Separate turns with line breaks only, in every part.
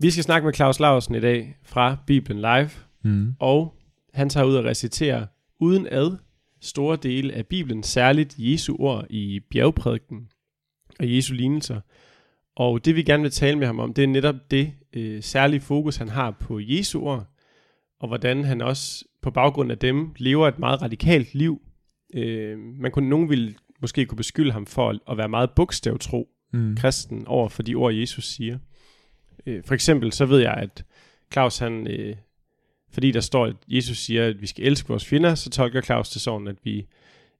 Vi skal snakke med Claus Lausen i dag fra Bibelen Live,
Mm.
og han tager ud og reciterer uden ad store dele af Bibelen, særligt Jesu ord i bjergprædiken og Jesu lignelser. Og det vi gerne vil tale med ham om, det er netop det øh, særlige fokus, han har på Jesu ord, og hvordan han også på baggrund af dem lever et meget radikalt liv. Øh, man kunne, nogen ville måske kunne beskylde ham for at, at være meget bogstavtro,
Mm.
kristen over for de ord, Jesus siger. Øh, for eksempel så ved jeg, at Claus han, øh, fordi der står, at Jesus siger, at vi skal elske vores fjender, så tolker Claus det sådan, at vi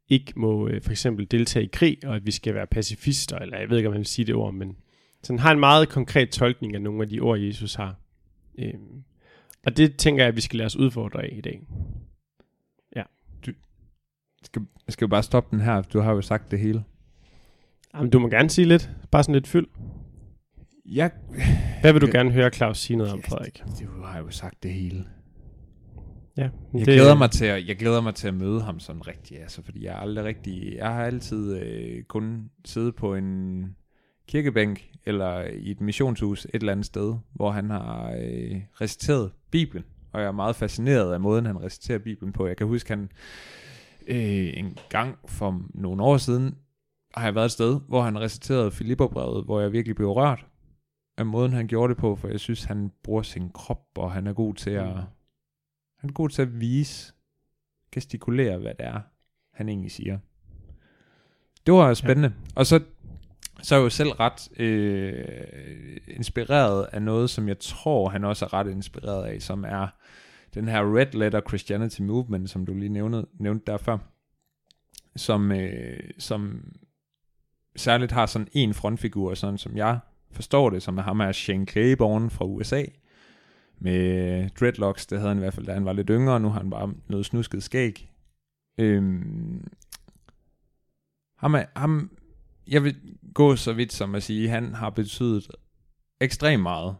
ikke må øh, for eksempel deltage i krig, og at vi skal være pacifister, eller jeg ved ikke, om man vil sige det ord, men så han har en meget konkret tolkning af nogle af de ord, Jesus har. Øh, og det tænker jeg, at vi skal lade os udfordre af i dag.
Skal, skal vi bare stoppe den her? Du har jo sagt det hele.
Jamen, du må gerne sige lidt, bare sådan lidt fyld.
Jeg,
Hvad vil du
Det-
gerne høre Claus sige noget om, Frederik?
du har jo sagt det hele.
Ja,
Jeg glæder, mig til at, jeg glæder mig til at møde ham sådan rigtigt, altså, fordi jeg er aldrig rigtig, jeg har altid øh, kun siddet på en kirkebænk, eller i et missionshus et eller andet sted, hvor han har øh, reciteret Bibelen, og jeg er meget fascineret af måden, han reciterer Bibelen på. Jeg kan huske, han øh, en gang for nogle år siden, har jeg været et sted, hvor han reciterede Filipperbrevet, hvor jeg virkelig blev rørt af måden, han gjorde det på, for jeg synes, han bruger sin krop, og han er god til at,
Mm.
han er god til at vise, gestikulere, hvad det er, han egentlig siger. Det var spændende. Ja. Og så, så er jeg jo selv ret øh, inspireret af noget, som jeg tror, han også er ret inspireret af, som er den her Red Letter Christianity Movement, som du lige nævnte, nævnte der før, som, øh, som særligt har sådan en frontfigur, sådan som jeg forstår det, som er ham er Shane Claiborne fra USA, med dreadlocks, det havde han i hvert fald, da han var lidt yngre, nu har han bare noget snusket skæg. Øhm, ham, er, ham, jeg vil gå så vidt som at sige, han har betydet ekstremt meget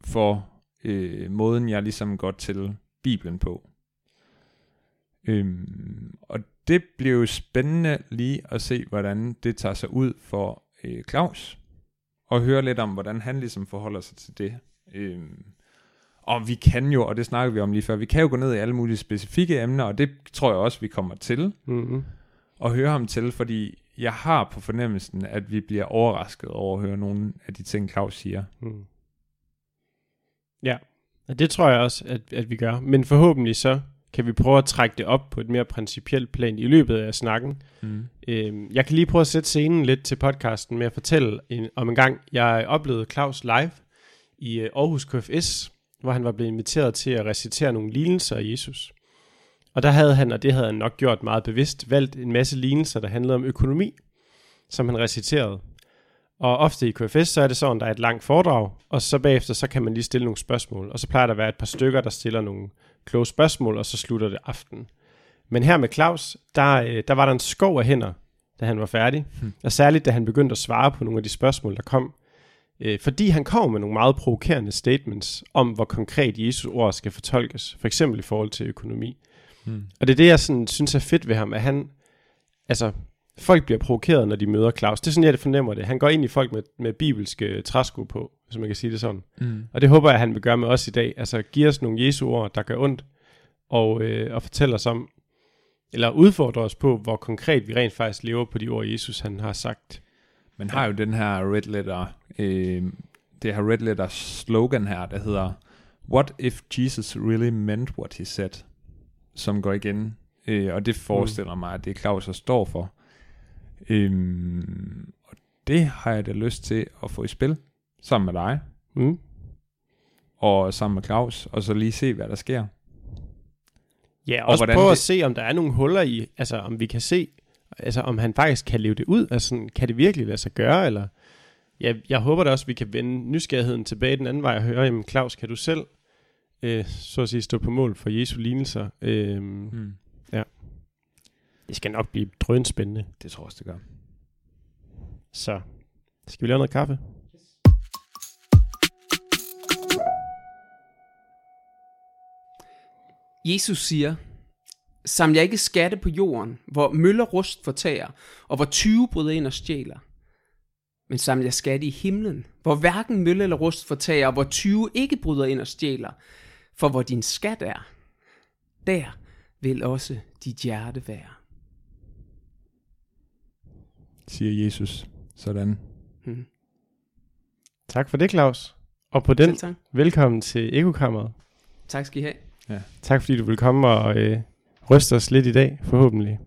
for øh, måden, jeg ligesom går til Bibelen på. Øhm, og det blev jo spændende lige at se, hvordan det tager sig ud for øh, Claus, og høre lidt om, hvordan han ligesom forholder sig til det. Øhm, og vi kan jo, og det snakker vi om lige før, vi kan jo gå ned i alle mulige specifikke emner, og det tror jeg også, vi kommer til
Mm-hmm.
at høre ham til, fordi jeg har på fornemmelsen, at vi bliver overrasket over at høre nogle af de ting, Claus siger.
Mm. Ja, og det tror jeg også, at, at vi gør. Men forhåbentlig så kan vi prøve at trække det op på et mere principielt plan i løbet af snakken.
Mm.
Øhm, jeg kan lige prøve at sætte scenen lidt til podcasten med at fortælle en, om en gang, jeg oplevede Claus live i øh, Aarhus KFS, hvor han var blevet inviteret til at recitere nogle lignelser af Jesus. Og der havde han, og det havde han nok gjort meget bevidst, valgt en masse lignelser, der handlede om økonomi, som han reciterede. Og ofte i KFS, så er det sådan, der er et langt foredrag, og så bagefter, så kan man lige stille nogle spørgsmål. Og så plejer der at være et par stykker, der stiller nogle kloge spørgsmål, og så slutter det aften. Men her med Claus, der, øh, der var der en skov af hænder, da han var færdig.
Hmm.
Og særligt, da han begyndte at svare på nogle af de spørgsmål, der kom. Øh, fordi han kom med nogle meget provokerende statements om, hvor konkret Jesus ord skal fortolkes. For eksempel i forhold til økonomi.
Mm.
Og det er det, jeg sådan, synes er fedt ved ham, at han, altså, folk bliver provokeret, når de møder Claus. Det er sådan, jeg det fornemmer det. Han går ind i folk med, med bibelske træsko på, hvis man kan sige det sådan.
Mm.
Og det håber jeg, han vil gøre med os i dag. Altså, give os nogle Jesu ord, der gør ondt, og, øh, og fortælle os om, eller udfordre os på, hvor konkret vi rent faktisk lever på de ord, Jesus han har sagt.
Man har jo den her red letter, øh, det her red letter slogan her, der hedder, What if Jesus really meant what he said? Som går igen, øh, og det forestiller mig, at det er Claus, der står for. Øhm, og det har jeg da lyst til at få i spil, sammen med dig,
Mm.
og sammen med Claus, og så lige se, hvad der sker.
Ja,
Og
og også prøve at
det-
se, om der er nogle huller i, altså om vi kan se, altså om han faktisk kan leve det ud, altså sådan, kan det virkelig lade sig gøre, eller ja, jeg håber da også, at vi kan vende nysgerrigheden tilbage den anden vej og høre, jamen Claus, kan du selv, øh, så at sige, stå på mål for Jesu lignelser? Øh,
Mm.
Det skal nok blive drønspændende.
Det tror jeg også, det gør.
Så skal vi lave noget kaffe?
Jesus siger, Saml jeg ikke skatte på jorden, hvor møller rust fortager, og hvor 20 bryder ind og stjæler. men saml jer skat i himlen, hvor hverken mølle eller rust fortager, hvor 20 ikke bryder ind og stjæler. For hvor din skat er, der vil også dit hjerte være.
Siger Jesus. Sådan.
Hmm.
Tak for det, Claus. Og på den, velkommen til Ekokammeret.
Tak skal I have.
Tak fordi du vil komme og øh, ryste os lidt i dag, forhåbentlig.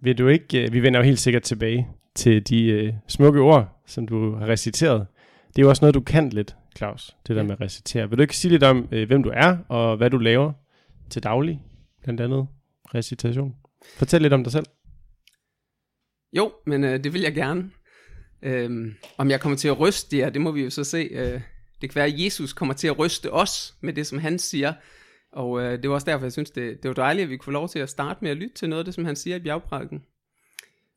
Vil du ikke, øh, vi vender jo helt sikkert tilbage til de øh, smukke ord, som du har reciteret. Det er jo også noget, du kan lidt, Claus, det der
Ja.
med at recitere. Vil du ikke sige lidt om, øh, hvem du er, og hvad du laver til daglig, blandt andet recitation? Fortæl lidt om dig selv.
Jo, men øh, det vil jeg gerne. Øhm, om jeg kommer til at ryste jer, det må vi jo så se. Øh, det kan være, at Jesus kommer til at ryste os med det, som han siger. Og øh, det var også derfor, jeg synes, det, det var dejligt, at vi kunne få lov til at starte med at lytte til noget af det, som han siger i bjergprædiken.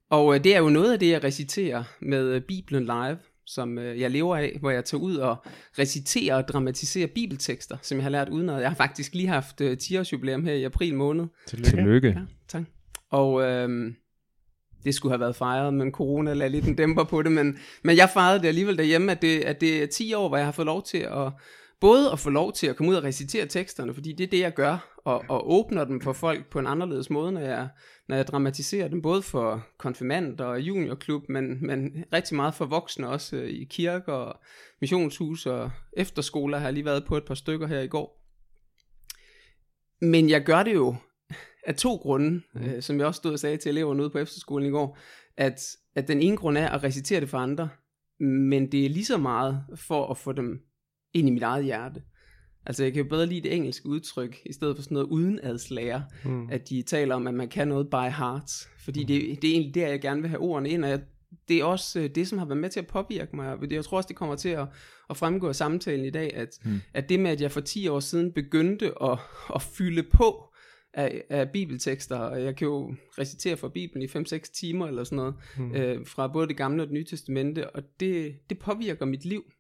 Og øh, det er jo noget af det, jeg reciterer med øh, Bibelen Live, som øh, jeg lever af, hvor jeg tager ud og reciterer og dramatiserer bibeltekster, som jeg har lært udenad. Jeg har faktisk lige haft øh, 10-årsjubilæum her i april måned.
Tillykke.
Tillykke.
Ja, tak. Og øhm, det skulle have været fejret, men corona lagde lidt en dæmper på det, men, men jeg fejrede det alligevel derhjemme, at det, at det er 10 år, hvor jeg har fået lov til at, både at få lov til at komme ud og recitere teksterne, fordi det er det, jeg gør, og, og åbner dem for folk på en anderledes måde, når jeg, når jeg dramatiserer dem, både for konfirmand og juniorklub, men, men rigtig meget for voksne også øh, i kirker og missionshus og efterskoler har jeg lige været på et par stykker her i går. Men jeg gør det jo af to grunde, mm. øh, som jeg også stod og sagde til eleverne ude på efterskolen i går, at, at den ene grund er at recitere det for andre, men det er lige så meget for at få dem ind i mit eget hjerte. Altså jeg kan jo bedre lide det engelske udtryk, i stedet for sådan noget udenadslager,
Mm.
at de taler om, at man kan noget by heart, fordi det, det er egentlig der, jeg gerne vil have ordene ind, og jeg, det er også øh, det, som har været med til at påvirke mig, jeg tror også, det kommer til at, at fremgå af samtalen i dag, at, mm. at det med, at jeg for 10 år siden begyndte at, at fylde på af, af bibeltekster, og jeg kan jo recitere fra Bibelen i 5-6 timer eller sådan noget, mm. øh, fra både det gamle og det nye testamente, og det, det påvirker mit liv,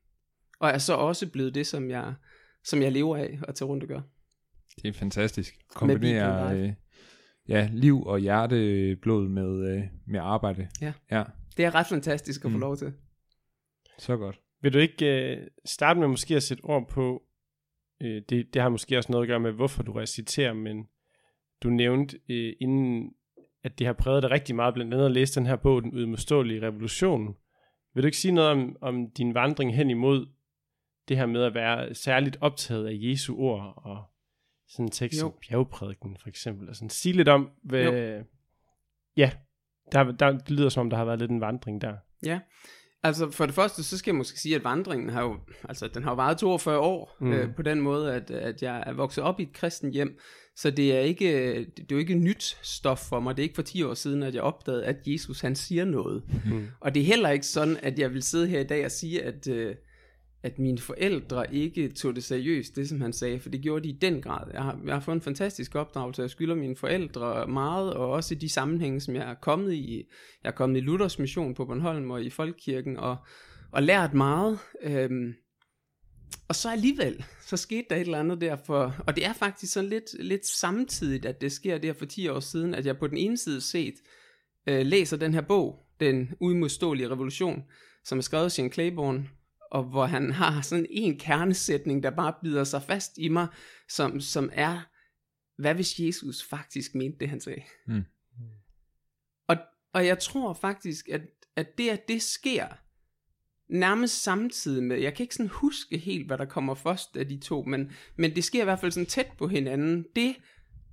og er så også blevet det, som jeg, som jeg lever af at tage rundt og gøre.
Det er fantastisk. Kombinere øh, ja, liv og hjerteblod med, øh, med arbejde.
Ja.
ja.
Det er ret fantastisk at få
Mm.
lov til.
Så godt.
Vil du ikke øh, starte med måske at sætte ord på, øh, det, det har måske også noget at gøre med, hvorfor du reciterer, men du nævnte øh, inden, at det har præget dig rigtig meget, blandt andet at læse den her bog, Den udmodståelige revolution. Vil du ikke sige noget om, om din vandring hen imod det her med at være særligt optaget af Jesu ord, og sådan en tekst som
Jo.
bjergprædiken for eksempel, og sådan sige lidt om, hvad, ja, der, der, det lyder som om, der har været lidt en vandring der.
Ja, altså for det første, så skal jeg måske sige, at vandringen har jo, altså den har jo varet 42 år,
Mm.
mm. øh, på den måde, at, at jeg er vokset op i et kristen hjem, så det er ikke, det er jo ikke nyt stof for mig, det er ikke for 10 år siden, at jeg opdagede, at Jesus han siger noget.
Mm.
Og det er heller ikke sådan, at jeg vil sidde her i dag og sige, at, øh, at mine forældre ikke tog det seriøst, det som han sagde, for det gjorde de i den grad. Jeg har, jeg har fået en fantastisk opdragelse, jeg skylder mine forældre meget, og også i de sammenhænge, som jeg er kommet i. Jeg er kommet i Luthers mission på Bornholm og i Folkekirken, og, og lært meget. Øhm, og så alligevel, så skete der et eller andet der, for, og det er faktisk sådan lidt, lidt samtidigt, at det sker der for 10 år siden, at jeg på den ene side set øh, læser den her bog, Den udmodståelige revolution, som er skrevet af Sean Claiborne, og hvor han har sådan en kernesætning, der bare bider sig fast i mig, som, som er, hvad hvis Jesus faktisk mente det, han sagde?
Mm.
Og, og jeg tror faktisk, at, at det, at det sker, nærmest samtidig med, jeg kan ikke sådan huske helt, hvad der kommer først af de to, men, men det sker i hvert fald sådan tæt på hinanden. Det,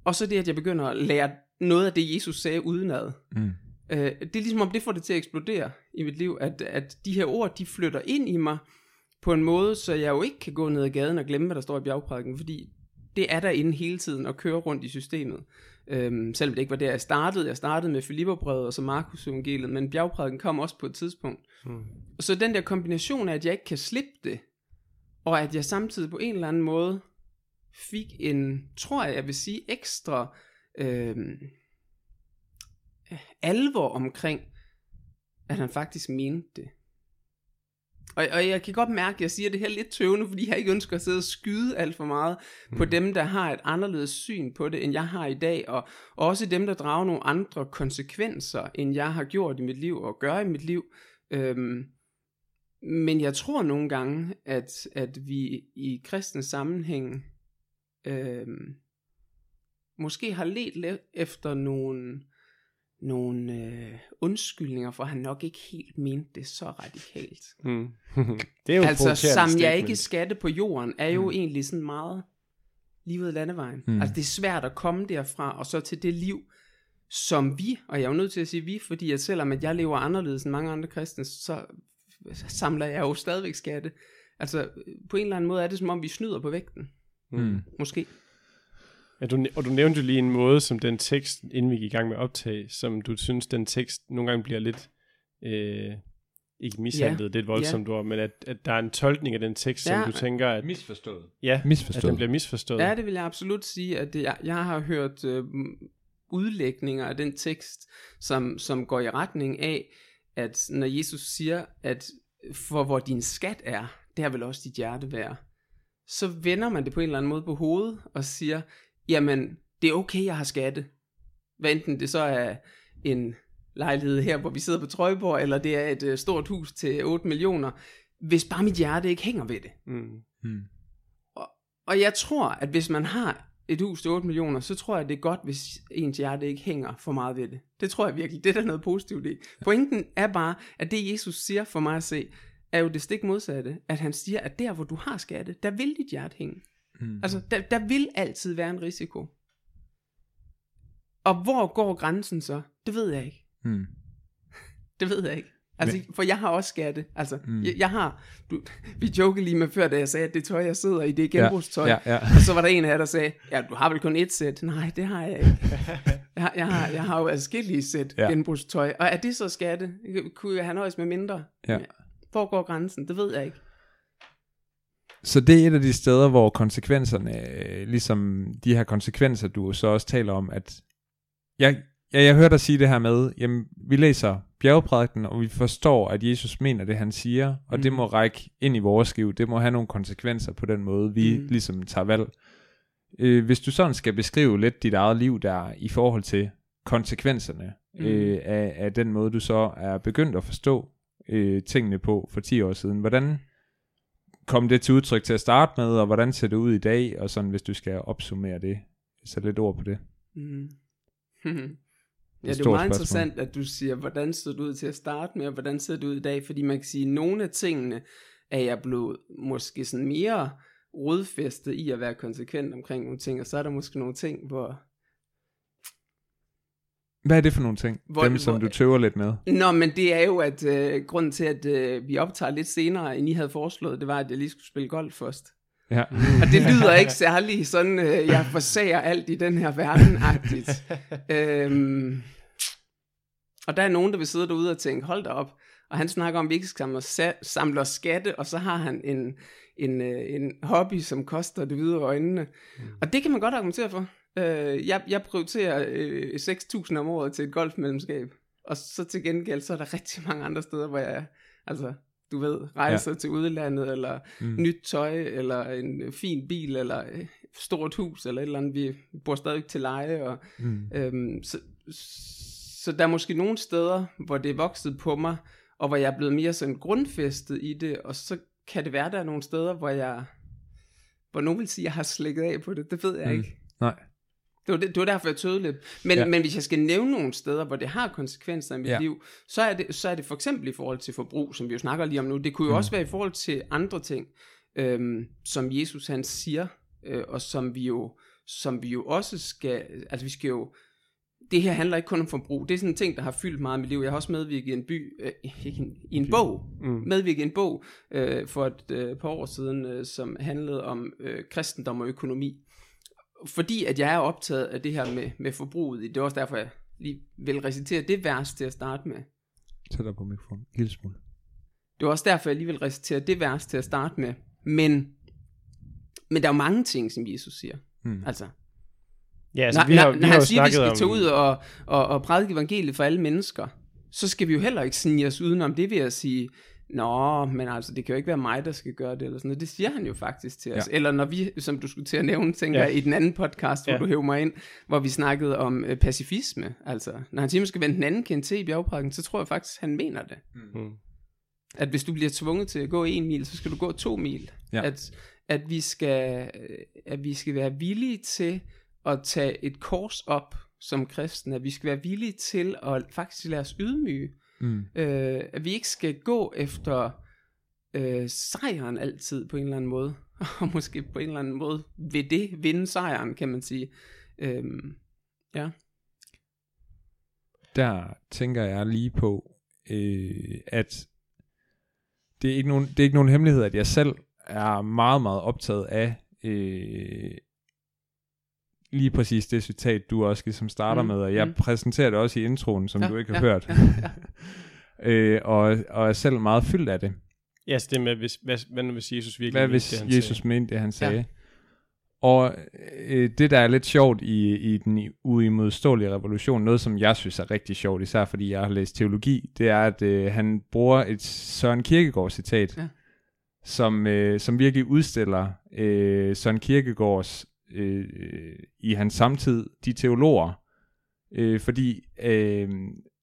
og så det, at jeg begynder at lære noget af det, Jesus sagde udenad.
Mm.
Øh, det er ligesom om, det får det til at eksplodere i mit liv, at, at de her ord, de flytter ind i mig på en måde, så jeg jo ikke kan gå ned ad gaden og glemme, hvad der står i bjergprædiken, fordi det er derinde hele tiden og køre rundt i systemet. Øhm, selvom det ikke var der, jeg startede. Jeg startede med Filipperbrevet og så Markus evangeliet, men bjergprædiken kom også på et tidspunkt.
Mm.
Så den der kombination af, at jeg ikke kan slippe det, og at jeg samtidig på en eller anden måde fik en, tror jeg, jeg vil sige, ekstra øhm, alvor omkring, at han faktisk mente det. Og, og jeg kan godt mærke, at jeg siger det her lidt tøvende, fordi jeg ikke ønsker at sidde og skyde alt for meget mm. på dem, der har et anderledes syn på det, end jeg har i dag, og også dem, der drager nogle andre konsekvenser, end jeg har gjort i mit liv og gør i mit liv. Øhm, men jeg tror nogle gange, at, at vi i kristens sammenhæng øhm, måske har let efter nogle, nogle øh, undskyldninger, for han nok ikke helt mente det så radikalt.
Mm. det er jo
altså, sam jeg ikke skatte på jorden, er jo
Mm.
egentlig sådan meget livet landevejen.
Mm.
Altså, det er svært at komme derfra, og så til det liv, som vi, og jeg er jo nødt til at sige vi, fordi at selvom at jeg lever anderledes end mange andre kristne, så samler jeg jo stadigvæk skatte. Altså, på en eller anden måde er det som om, vi snyder på vægten.
Mm.
Måske.
Ja, du, og du nævnte jo lige en måde, som den tekst, inden vi gik i gang med optag, som du synes, den tekst nogle gange bliver lidt, øh, ikke mishandlet, ja. det er et voldsomt ord, men at, at der er en tolkning af den tekst, ja.
Ja.
som du tænker, at,
Misforstået.
ja, at
Misforstået.
den bliver misforstået.
Ja, det vil jeg absolut sige, at det, jeg, jeg har hørt øh, udlægninger af den tekst, som, som går i retning af, at når Jesus siger, at for hvor din skat er, der vil også dit hjerte være, så vender man det på en eller anden måde på hovedet og siger, jamen, det er okay, jeg har skatte. Hvad enten det så er en lejlighed her, hvor vi sidder på Trøjborg, eller det er et øh, stort hus til 8 millioner, hvis bare mit hjerte ikke hænger ved det.
Mm.
Mm.
Og jeg tror, at hvis man har et hus til 8 millioner, så tror jeg, det er godt, hvis ens hjerte ikke hænger for meget ved det. Det tror jeg virkelig. Det er der noget positivt i. Pointen er bare, at det Jesus siger for mig at se, er jo det stik modsatte. At han siger, at der hvor du har skatte, der vil dit hjerte hænge.
Mm.
Altså, der, der vil altid være en risiko. Og hvor går grænsen så? Det ved jeg ikke.
Mm.
Det ved jeg ikke. Altså, for jeg har også skatte. Altså,
Mm.
jeg, jeg har... Du, vi jokede lige med før, da jeg sagde, at det tøj, jeg sidder i, det er genbrugstøj.
Ja, ja.
Og så var der en af jer, der sagde, ja, du har vel kun et sæt? Nej, det har jeg ikke. Jeg har, jeg har, jeg har jo adskillige sæt
Ja.
ja. genbrugstøj. Og er det så skatte? Kunne jeg have nøjes med mindre?
Ja.
Hvor går grænsen? Det ved jeg ikke.
Så det er et af de steder, hvor konsekvenserne, øh, ligesom de her konsekvenser, du så også taler om, at jeg, ja, jeg hørte dig sige det her med, jamen, vi læser bjergprædiken, og vi forstår, at Jesus mener det, han siger, og mm. det må række ind i vores liv, det må have nogle konsekvenser på den måde, vi mm. Ligesom tager valg. Øh, hvis du sådan skal beskrive lidt dit eget liv der, i forhold til konsekvenserne mm. Øh, af, af den måde, du så er begyndt at forstå øh, tingene på for 10 år siden, hvordan kom det til udtryk til at starte med, og hvordan ser det ud i dag, og sådan hvis du skal opsummere det, så lidt ord på det.
Mm. ja, det er meget
spørgsmål.
interessant, at du siger, hvordan ser det ud til at starte med, og hvordan ser det ud i dag? Fordi man kan sige, at nogle af tingene er jeg blevet måske sådan mere rodfæstet i at være konsekvent omkring nogle ting, og så er der måske nogle ting, hvor...
Hvad er det for nogle ting?
Hvor-
Dem, som
hvor-
du tøver lidt med.
Nå, men det er jo, at øh, grunden til, at øh, vi optager lidt senere, end I havde foreslået, det var, at jeg lige skulle spille golf først.
Ja.
Og det lyder ikke særlig sådan, øh, jeg forsager alt i den her verden-agtigt. øhm, og der er nogen, der vil sidde derude og tænke, hold da op. Og han snakker om, at vi ikke samler, sa- samler skatte, og så har han en, en, øh, en hobby, som koster det videre øjnene. Mm. Og det kan man godt argumentere for. Øh, jeg, jeg prioriterer øh, 6.000 om året til et golfmedlemskab. Og så til gengæld, så er der rigtig mange andre steder, hvor jeg, altså, du ved, rejser ja. til udlandet, eller
Mm.
nyt tøj, eller en øh, fin bil, eller et stort hus, eller et eller andet. Vi bor stadig til leje, og
Mm.
Øhm, så, så der er måske nogle steder, hvor det er vokset på mig, og hvor jeg er blevet mere sådan grundfæstet i det, og så kan det være, der er nogle steder, hvor jeg, hvor nogen vil sige, at jeg har slækket af på det. Det ved jeg
mm.
ikke.
Nej.
Det var, det, det var derfor, jeg tøvede lidt. Men,
Ja.
men hvis jeg skal nævne nogle steder, hvor det har konsekvenser i mit
Ja.
liv, så er, det, så er det for eksempel i forhold til forbrug, som vi jo snakker lige om nu. Det kunne jo
mm.
også være i forhold til andre ting, øhm, som Jesus han siger, øh, og som vi jo som vi jo også skal, altså vi skal jo, det her handler ikke kun om forbrug, det er sådan en ting, der har fyldt meget i mit liv. Jeg har også medvirket i en by, øh, ikke en, i en bog,
Mm.
medvirket i en bog øh, for et øh, par år siden, øh, som handlede om øh, kristendom og økonomi. Fordi at jeg er optaget af det her med, med forbruget, det er også derfor, jeg lige vil recitere det vers til at starte med.
Tæt dig på mikrofonen. En lille smule.
Det var også derfor, jeg lige vil recitere det vers til at starte med. Men, men der er jo mange ting, som Jesus siger.
Mm.
Altså,
Ja, altså,
når,
vi har,
når,
vi
når
har
han siger, at vi skal
om...
tage ud og, og, og prædike evangeliet for alle mennesker, så skal vi jo heller ikke snige os udenom det ved at sige, Nå, men altså, det kan jo ikke være mig, der skal gøre det, eller sådan noget. Det siger han jo faktisk til os.
Ja.
Eller når vi, som du skulle til at nævne, tænker
Ja.
i den anden podcast, hvor
Ja.
du hæver mig ind, hvor vi snakkede om øh, pacifisme. Altså, når han siger, man skal vende den anden kind til i bjergprækken, så tror jeg faktisk, han mener det.
Mm.
At hvis du bliver tvunget til at gå en mil, så skal du gå to mil.
Ja.
At, at, vi skal, øh, at vi skal være villige til at tage et kors op som kristne. At vi skal være villige til at faktisk lade os ydmyge.
Mm.
Øh, at vi ikke skal gå efter øh, sejren altid på en eller anden måde. Og måske på en eller anden måde ved det vinde sejren, kan man sige. Øhm, ja.
der tænker jeg lige på, øh, at det er, ikke nogen, det er ikke nogen hemmelighed, at jeg selv er meget, meget optaget af øh, lige præcis det citat, du også ligesom starter
Mm,
med, og jeg
mm.
præsenterer det også i introen, som
Ja,
du ikke har
ja,
hørt,
ja, ja.
øh, og, og er selv meget fyldt af det.
Ja, så det med, hvis, hvad, hvad nu hvis Jesus virkelig
Hvad
mente
hvis
det, han
Jesus
sagde?
mente det, han sagde? Og øh, det, der er lidt sjovt i, i den uimodståelige revolution, noget som jeg synes er rigtig sjovt, især fordi jeg har læst teologi, det er, at øh, han bruger et Søren Kierkegaard citat,
Ja.
som, øh, som virkelig udstiller øh, Søren Kierkegaards øh, i hans samtid, de teologer. Øh, fordi øh,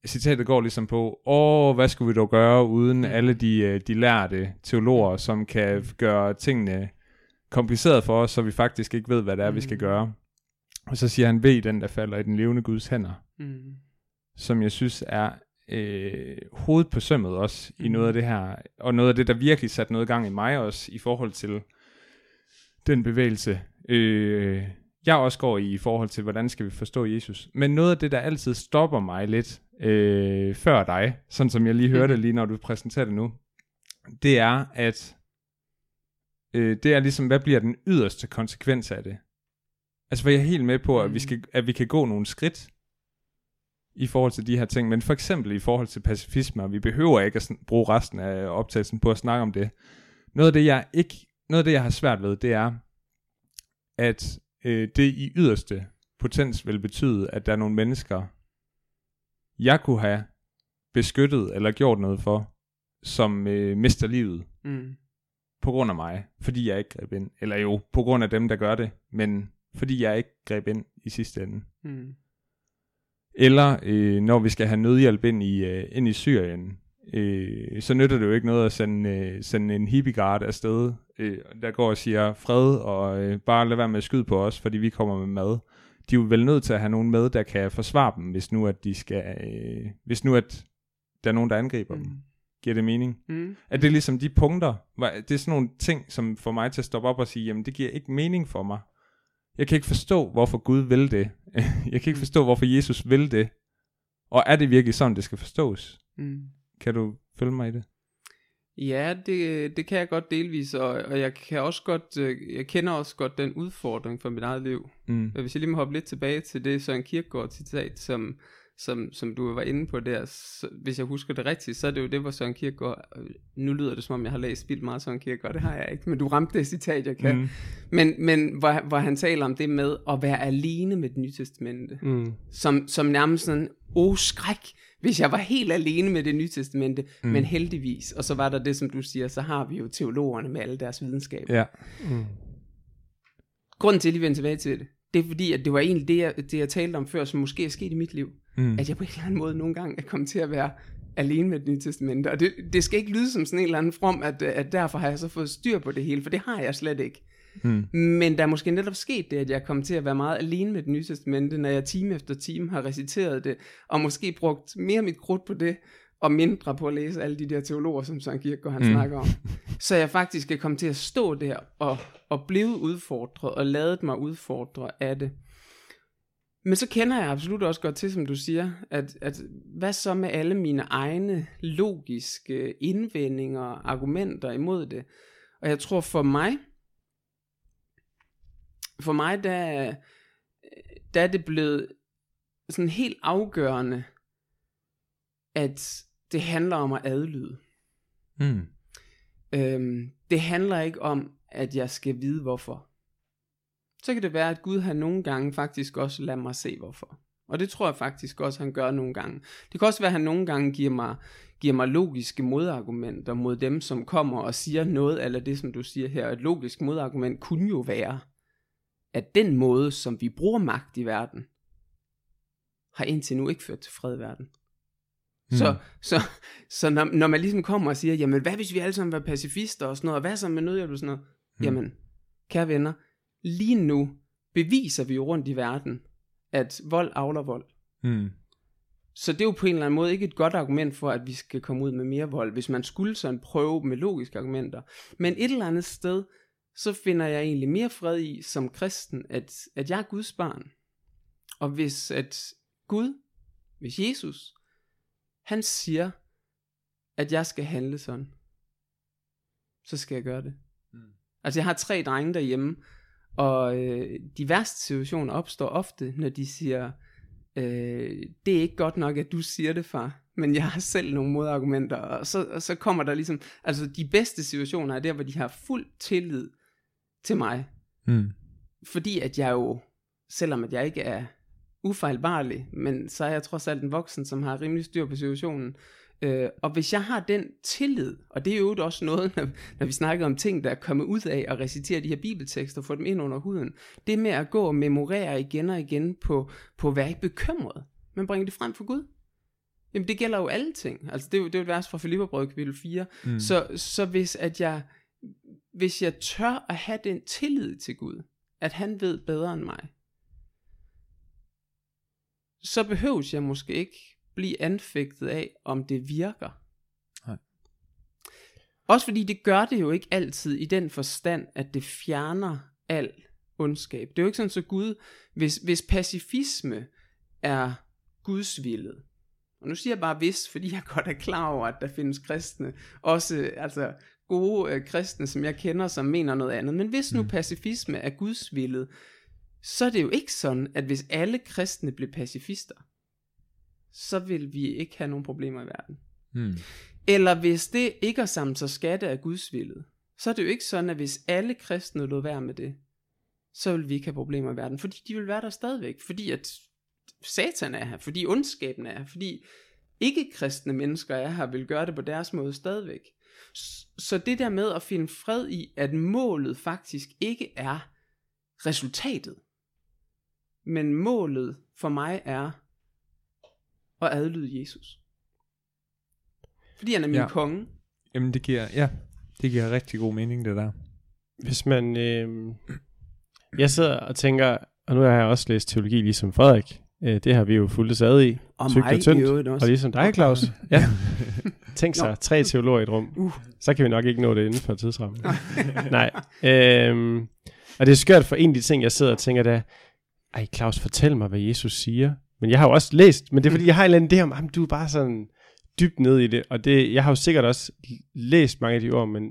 citatet går ligesom på, åh, hvad skulle vi dog gøre uden
Mm.
alle de, øh, de lærte teologer, som kan gøre tingene kompliceret for os, så vi faktisk ikke ved, hvad det er, vi skal
Mm.
gøre. Og så siger han, ved den, der falder i den levende Guds hænder,
Mm.
som jeg synes er øh, hovedet på sømmet også i
Mm.
noget af det her, og noget af det, der virkelig satte noget gang i mig også, i forhold til den bevægelse, øh, jeg også går i, i forhold til, hvordan skal vi forstå Jesus. Men noget af det, der altid stopper mig lidt, øh, før dig, sådan som jeg lige hørte
Mhm.
lige, når du præsenterer det nu, det er, at øh, det er ligesom, hvad bliver den yderste konsekvens af det? Altså, for jeg er helt med på, at vi,
Mhm.
skal, at vi kan gå nogle skridt i forhold til de her ting, men for eksempel i forhold til pacifisme, og vi behøver ikke at bruge resten af optagelsen på at snakke om det. Noget af det, jeg ikke, noget af det, jeg har svært ved, det er, at øh, det i yderste potens vil betyde, at der er nogle mennesker, jeg kunne have beskyttet eller gjort noget for, som øh, mister livet
Mm.
på grund af mig, fordi jeg ikke greb ind. Eller jo, på grund af dem, der gør det, men fordi jeg ikke greb ind i sidste ende.
Mm.
Eller øh, når vi skal have nødhjælp ind i, øh, ind i Syrien, øh, så nytter det jo ikke noget at sende, øh, sende en hippie-guard afsted, øh, der går og siger fred, og øh, bare lad være med at skyde på os, fordi vi kommer med mad. De er jo vel nødt til at have nogen med, der kan forsvare dem, hvis nu at de skal, øh, hvis nu at der er nogen, der angriber dem.
Mm.
Giver det mening?
Mm.
At det er ligesom de punkter, det er sådan nogle ting, som får mig til at stoppe op og sige, jamen det giver ikke mening for mig. Jeg kan ikke forstå, hvorfor Gud vil det. Jeg kan ikke forstå, hvorfor Jesus vil det. Og er det virkelig sådan, det skal forstås?
Mm.
Kan du følge mig i det?
Ja, det, det kan jeg godt delvis, og, og jeg kan også godt, øh, jeg kender også godt den udfordring for mit eget liv.
Mm.
Hvis jeg lige må hoppe lidt tilbage til det Søren Kierkegaard citat, som, som, som du var inde på der, så, hvis jeg husker det rigtigt, så er det jo det, hvor Søren Kierkegaard, øh, nu lyder det som om jeg har læst vildt meget Søren Kierkegaard, det har jeg ikke, men du ramte det citat, jeg kan.
Mm.
Men, men hvor, hvor han taler om det med at være alene med det nye testamente,
Mm.
som, som nærmest sådan, åh skræk, hvis jeg var helt alene med det nye testamente, mm. men heldigvis, og så var der det, som du siger, så har vi jo teologerne med alle deres videnskab.
Ja.
Mm.
Grunden til, at jeg lige tilbage til det, det er fordi, at det var egentlig det, jeg, det, jeg talte om før, som måske er sket i mit liv.
Mm.
At jeg på en eller anden måde nogle gange er kommet til at være alene med det nye testamente. Og det, det skal ikke lyde som sådan en eller anden from, at, at derfor har jeg så fået styr på det hele, for det har jeg slet ikke.
Mm.
Men der er måske netop sket det, at jeg kommet til at være meget alene med det nye testamente, når jeg time efter time har reciteret det, og måske brugt mere mit krudt på det, og mindre på at læse alle de der teologer, som Søren Kierkegaard han
mm.
snakker om. Så jeg faktisk er kommet til at stå der og, og blive udfordret, og ladet mig udfordre af det. Men så kender jeg absolut også godt til, som du siger, at, at hvad så med alle mine egne logiske indvendinger og argumenter imod det? Og jeg tror for mig, for mig der, der er det blevet sådan helt afgørende, at det handler om at adlyde.
Mm.
Øhm, det handler ikke om, at jeg skal vide hvorfor. Så kan det være, at Gud han nogle gange faktisk også lader mig se hvorfor. Og det tror jeg faktisk også, han gør nogle gange. Det kan også være, at han nogle gange giver mig, giver mig logiske modargumenter mod dem, som kommer og siger noget, eller det, som du siger her. Et logisk modargument kunne jo være, at den måde, som vi bruger magt i verden, har indtil nu ikke ført til fred i verden. Mm. Så, så, så når, når man ligesom kommer og siger, jamen hvad hvis vi alle sammen var pacifister og sådan noget, og hvad så med nødhjælp og sådan noget? Mm. Jamen, kære venner, lige nu beviser vi jo rundt i verden, at vold avler vold.
Mm.
Så det er jo på en eller anden måde ikke et godt argument for, at vi skal komme ud med mere vold, hvis man skulle sådan prøve med logiske argumenter. Men et eller andet sted, så finder jeg egentlig mere fred i som kristen, at, at jeg er Guds barn. Og hvis at Gud, hvis Jesus, han siger, at jeg skal handle sådan, så skal jeg gøre det. Mm. Altså jeg har tre drenge derhjemme, og øh, de værste situationer opstår ofte, når de siger, øh, det er ikke godt nok, at du siger det, far, men jeg har selv nogle modargumenter, og så, og så kommer der ligesom, altså de bedste situationer er der, hvor de har fuld tillid til mig.
Mm.
Fordi at jeg jo, selvom at jeg ikke er ufejlbarlig, men så er jeg trods alt en voksen, som har rimelig styr på situationen. Øh, og hvis jeg har den tillid, og det er jo også noget, når, når vi snakker om ting, der er kommet ud af at recitere de her bibeltekster og få dem ind under huden, det med at gå og memorere igen og igen på, på at være ikke bekymret, men bringe det frem for Gud. Jamen det gælder jo alle ting. Altså det er jo, det er jo et vers fra Filipperbrød kapitel 4. Mm. Så, så hvis at jeg, hvis jeg tør at have den tillid til Gud, at han ved bedre end mig, så behøves jeg måske ikke blive anfægtet af, om det virker.
Nej.
Også fordi det gør det jo ikke altid i den forstand, at det fjerner al ondskab. Det er jo ikke sådan, så Gud, hvis, hvis pacifisme er Guds villet, og nu siger jeg bare hvis, fordi jeg godt er klar over, at der findes kristne, også altså gode øh, kristne, som jeg kender, som mener noget andet. Men hvis nu mm. pacifisme er Guds villet, så er det jo ikke sådan, at hvis alle kristne blev pacifister, så vil vi ikke have nogen problemer i verden.
Mm.
Eller hvis det ikke er samt så skatte af Guds villet, så er det jo ikke sådan, at hvis alle kristne lod være med det, så vil vi ikke have problemer i verden, fordi de vil være der stadigvæk, fordi at satan er her, fordi ondskaben er her, fordi ikke-kristne mennesker er her, vil gøre det på deres måde stadigvæk. Så det der med at finde fred i, at målet faktisk ikke er resultatet, men målet for mig er at adlyde Jesus. Fordi han er min
Ja.
konge.
Jamen det giver, ja, det giver rigtig god mening det der.
Hvis man... Øh, jeg sidder og tænker, og nu har jeg også læst teologi ligesom Frederik. Øh, det har vi jo fulgt ad i.
Og
Tykt
mig
og tyndt.
i øvrigt også.
Og ligesom dig, Claus. Ja. Tænk sig, tre teologer i et rum.
Uh.
Så kan vi nok ikke nå det inden for tidsrammen. Nej. Øhm, og det er skørt for en af de ting, jeg sidder og tænker, der, ej Claus, fortæl mig, hvad Jesus siger. Men jeg har jo også læst, men det er fordi, jeg har en eller anden idé om, jamen, du er bare sådan dybt ned i det. Og det, jeg har jo sikkert også læst mange af de ord, men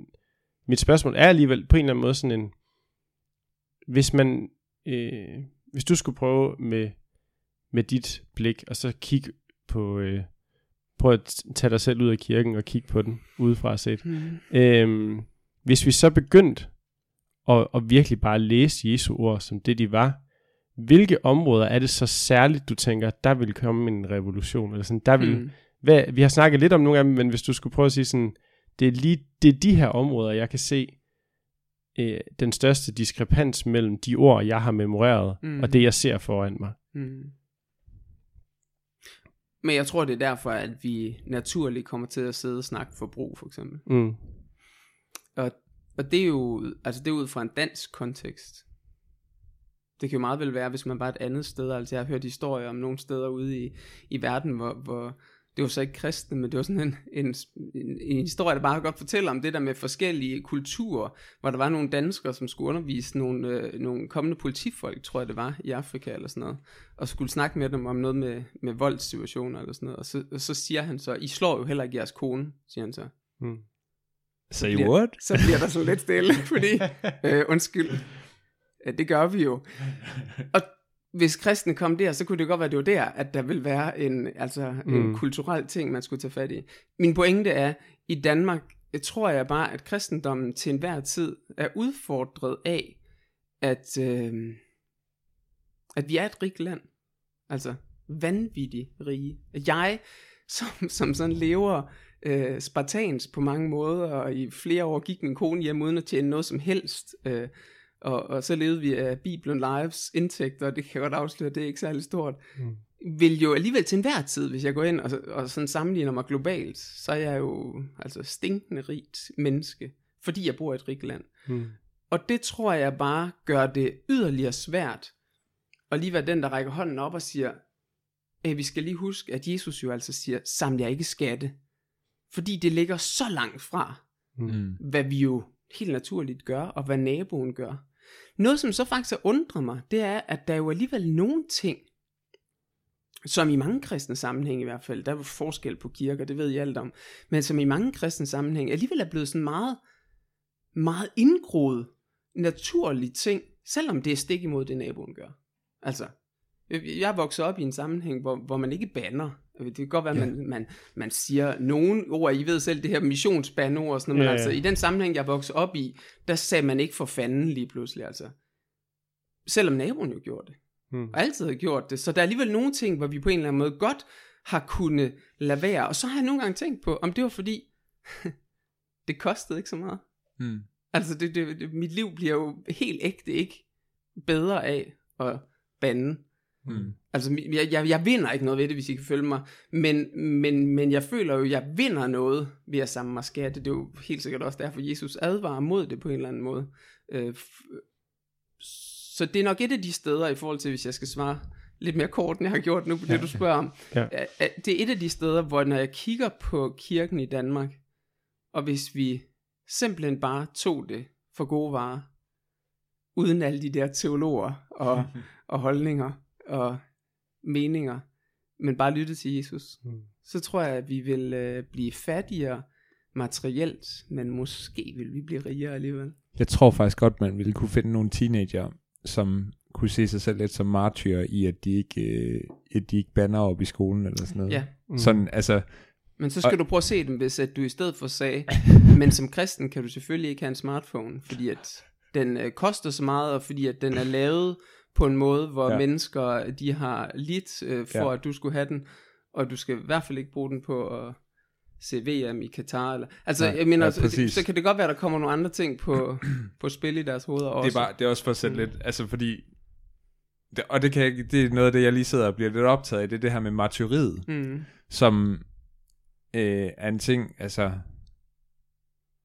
mit spørgsmål er alligevel på en eller anden måde sådan en, hvis man, øh, hvis du skulle prøve med, med dit blik, og så kigge på, øh, prøv at tage dig selv ud af kirken og kigge på den udefra set.
Hmm.
Øhm, hvis vi så begyndte at, at virkelig bare læse Jesu ord som det de var, hvilke områder er det så særligt, du tænker, der vil komme en revolution? Eller sådan, der vil,
Hmm.
hvad, vi har snakket lidt om nogle af dem, men hvis du skulle prøve at sige sådan, det er lige det er de her områder, jeg kan se øh, den største diskrepans mellem de ord, jeg har memoreret,
Mm.
og det, jeg ser foran mig.
Hmm. Men jeg tror, det er derfor, at vi naturligt kommer til at sidde og snakke forbrug, for eksempel.
Mm.
Og, og det er jo altså det er ud fra en dansk kontekst. Det kan jo meget vel være, hvis man bare et andet sted. Altså jeg har hørt historier om nogle steder ude i, i verden, hvor, hvor det var så ikke kristne, men det var sådan en, en, en, en historie, der bare godt fortæller om det der med forskellige kulturer, hvor der var nogle danskere, som skulle undervise nogle, øh, nogle kommende politifolk, tror jeg det var, i Afrika eller sådan noget, og skulle snakke med dem om noget med, med voldssituationer eller sådan noget, og så, og så siger han så, I slår jo heller ikke jeres kone, siger han så.
Mm.
Say
bliver-
what?
Så bliver der sådan lidt stille, fordi, øh, undskyld, ja, det gør vi jo. Og hvis kristne kom der, så kunne det godt være, at det var der, at der ville være en, altså, mm. En kulturel ting, man skulle tage fat i. Min pointe er, i Danmark tror jeg bare, at kristendommen til enhver tid er udfordret af, at, øh, at vi er et rigt land. Altså vanvittigt rige. Jeg, som, som sådan lever øh, spartansk på mange måder, og i flere år gik min kone hjem uden at tjene noget som helst, øh, og, og så levede vi af Bibelen Lives indtægter, og det kan jeg godt afsløre, det er ikke særlig stort.
Mm.
vil jo alligevel til enhver tid, hvis jeg går ind og, og sådan sammenligner mig globalt, så er jeg jo altså stinkende rigt menneske, fordi jeg bor i et rigt land.
Mm.
Og det tror jeg bare gør det yderligere svært at lige være den, der rækker hånden op og siger, at vi skal lige huske, at Jesus jo altså siger, saml jer ikke skatte. Fordi det ligger så langt fra,
Mm.
hvad vi jo helt naturligt gør, og hvad naboen gør. Noget, som så faktisk undrer mig, det er, at der er jo alligevel nogle ting, som i mange kristne sammenhæng i hvert fald, der er jo forskel på kirker, det ved jeg alt om, men som i mange kristne sammenhæng alligevel er blevet sådan meget, meget indgroet, naturlige ting, selvom det er stik imod det naboen gør. Altså, jeg er vokset op i en sammenhæng, hvor, hvor man ikke banner. Det kan godt være, at man, man, man siger nogle ord, I ved selv, det her missionsbandord og sådan noget,
Ja,
men altså i den sammenhæng, jeg vokset op i, der sagde man ikke for fanden lige pludselig, altså. Selvom naboen jo gjorde det
Mm.
og altid har gjort det. Så der er alligevel nogle ting, hvor vi på en eller anden måde godt har kunnet lade være. Og så har jeg nogle gange tænkt på, om det var fordi, det kostede ikke så meget.
Mm.
Altså, det, det, det, mit liv bliver jo helt ægte ikke bedre af at bande.
Mm.
Altså, jeg, jeg, jeg vinder ikke noget ved det, hvis I kan følge mig. Men, men, men jeg føler jo, jeg vinder noget ved at mig skatte. Det er jo helt sikkert også derfor, Jesus advarer mod det på en eller anden måde. Øh, så det er nok et af de steder, i forhold til, hvis jeg skal svare lidt mere kort, end jeg har gjort nu på det, du spørger om.
Ja.
Det er et af de steder, hvor når jeg kigger på kirken i Danmark, og hvis vi simpelthen bare tog det for gode varer, uden alle de der teologer og, og holdninger og meninger, men bare lytte til Jesus,
Mm.
så tror jeg, at vi vil øh, blive fattigere materielt, men måske vil vi blive rigere alligevel.
Jeg tror faktisk godt, man ville kunne finde nogle teenager, som kunne se sig selv lidt som martyrer i, at de ikke, øh, at de ikke banner op i skolen eller sådan noget.
Ja,
Mm.
Sådan, altså,
men så skal du prøve at se dem, hvis at du i stedet for sagde, men som kristen kan du selvfølgelig ikke have en smartphone, fordi at den øh, koster så meget, og fordi at den er lavet på en måde, hvor
Ja.
mennesker de har lidt øh, for,
Ja.
at du skulle have den, og du skal i hvert fald ikke bruge den på at se VM i Katar. Eller, altså,
Nej,
jeg mener,
ja,
så, så kan det godt være, der kommer nogle andre ting på, på spil i deres hoveder også.
det er, bare, det er også for at sætte
Mm.
lidt, altså fordi, det, og det, kan jeg, det er noget af det, jeg lige sidder og bliver lidt optaget af, det er det her med martyriet,
Mm.
som øh, er en ting, altså,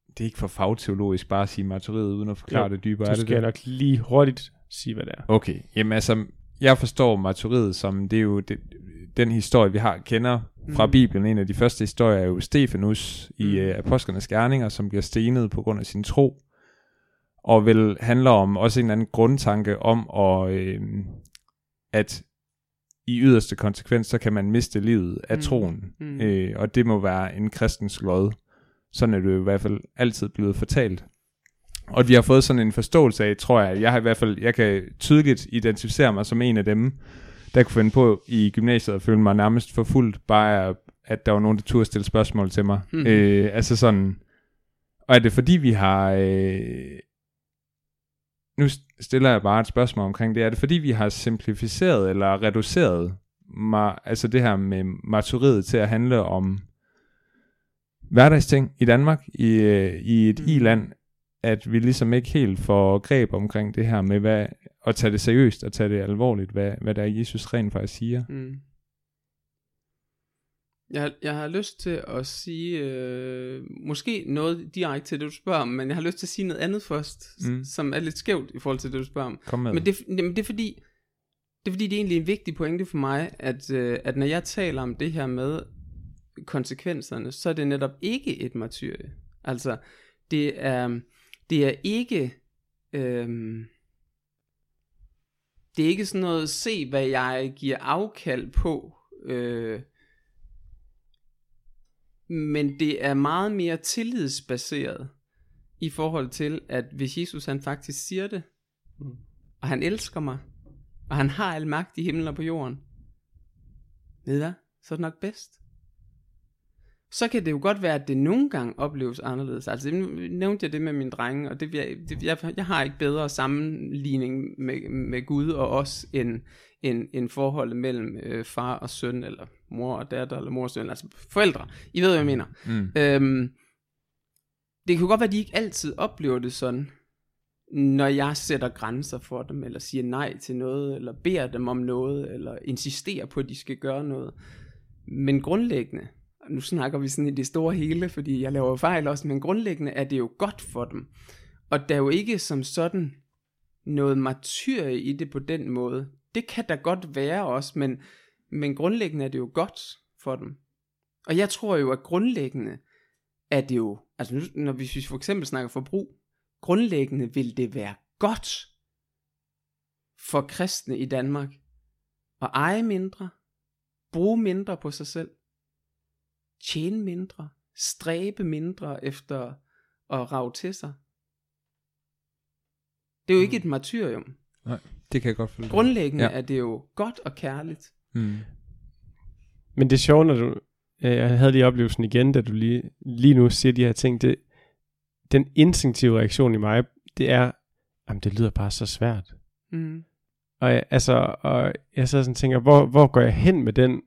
det er ikke for fagteologisk bare at sige martyriet, uden at forklare
Jo,
det dybere.
Så
er det
skal
det?
nok lige hurtigt sige, hvad det er.
Okay, jamen altså, jeg forstår martyriet som, det er jo det, den historie, vi har kender fra
Mm.
Bibelen. En af de første historier er jo Stefanus i
Mm.
øh, Apostlenes Gerninger, som bliver stenet på grund af sin tro. Og vel handler om også en eller anden grundtanke om, at, øh, at i yderste konsekvens, så kan man miste livet af
Mm.
troen.
Mm.
Øh, og det må være en kristens lod. Sådan er det jo i hvert fald altid blevet fortalt. Og vi har fået sådan en forståelse af, tror jeg, jeg har i hvert fald, jeg kan tydeligt identificere mig som en af dem, der kunne finde på i gymnasiet at føle mig nærmest forfulgt, bare at der var nogen, der turde stille spørgsmål til mig.
Mhm.
Øh, altså sådan, og er det fordi vi har, øh, nu stiller jeg bare et spørgsmål omkring det, er det fordi vi har simplificeret eller reduceret ma- altså det her med martyriet til at handle om hverdagsting i Danmark, i, øh, i et
Mm.
mm. i-land, at vi ligesom ikke helt får greb omkring det her med, hvad, at tage det seriøst og tage det alvorligt, hvad, hvad der er Jesus rent faktisk siger.
Mm. Jeg, har- jeg har lyst til at sige, øh, måske noget direkte til det, du spørger om, men jeg har lyst til at sige noget andet først, mm. Som er lidt skævt i forhold til det, du spørger om.
Kom med.
Men det, jamen, det er fordi, det er fordi, det er egentlig en vigtig pointe for mig, at, øh, at når jeg taler om det her med konsekvenserne, så er det netop ikke et martyrie. Altså, det er, det er ikke, øhm, det er ikke sådan noget, se hvad jeg giver afkald på, øh, men det er meget mere tillidsbaseret i forhold til, at hvis Jesus han faktisk siger det,
Mm.
og han elsker mig, og han har al magt i himlen og på jorden, ved hvad? Så er det nok bedst. Så kan det jo godt være, at det nogle gange opleves anderledes. Altså, nu nævnte jeg det med mine drenge, og det, jeg, det, jeg, jeg har ikke bedre sammenligning med, med Gud og os, end, end, end forholdet mellem øh, far og søn, eller mor og datter, eller mor og søn, altså forældre. I ved, hvad jeg mener.
mm.
Øhm, det kan godt være, at de ikke altid oplever det sådan. når jeg sætter grænser for dem, eller siger nej til noget, eller beder dem om noget, eller insisterer på, at de skal gøre noget. Men grundlæggende, nu snakker vi sådan i det store hele, fordi jeg laver fejl også, men grundlæggende er det jo godt for dem. Og der er jo ikke som sådan noget martyrie i det på den måde. Det kan der godt være også, men, men grundlæggende er det jo godt for dem. Og jeg tror jo, at grundlæggende er det jo, altså nu, når vi, hvis vi for eksempel snakker forbrug, grundlæggende vil det være godt for kristne i Danmark at eje mindre, bruge mindre på sig selv, tjene mindre, stræbe mindre efter at rave til sig. Det er jo ikke et martyrium.
Nej, det kan jeg godt følge.
Grundlæggende
Ja.
ja. er det jo godt og kærligt.
Mm.
Men det er sjovt, når du... øh, Jeg havde lige oplevelsen igen, da du lige, lige nu siger de her ting. Det, den instinktive reaktion i mig, det er, jamen det lyder bare så svært.
Mm.
Og jeg, altså, og jeg så sådan tænker, hvor, hvor går jeg hen med den?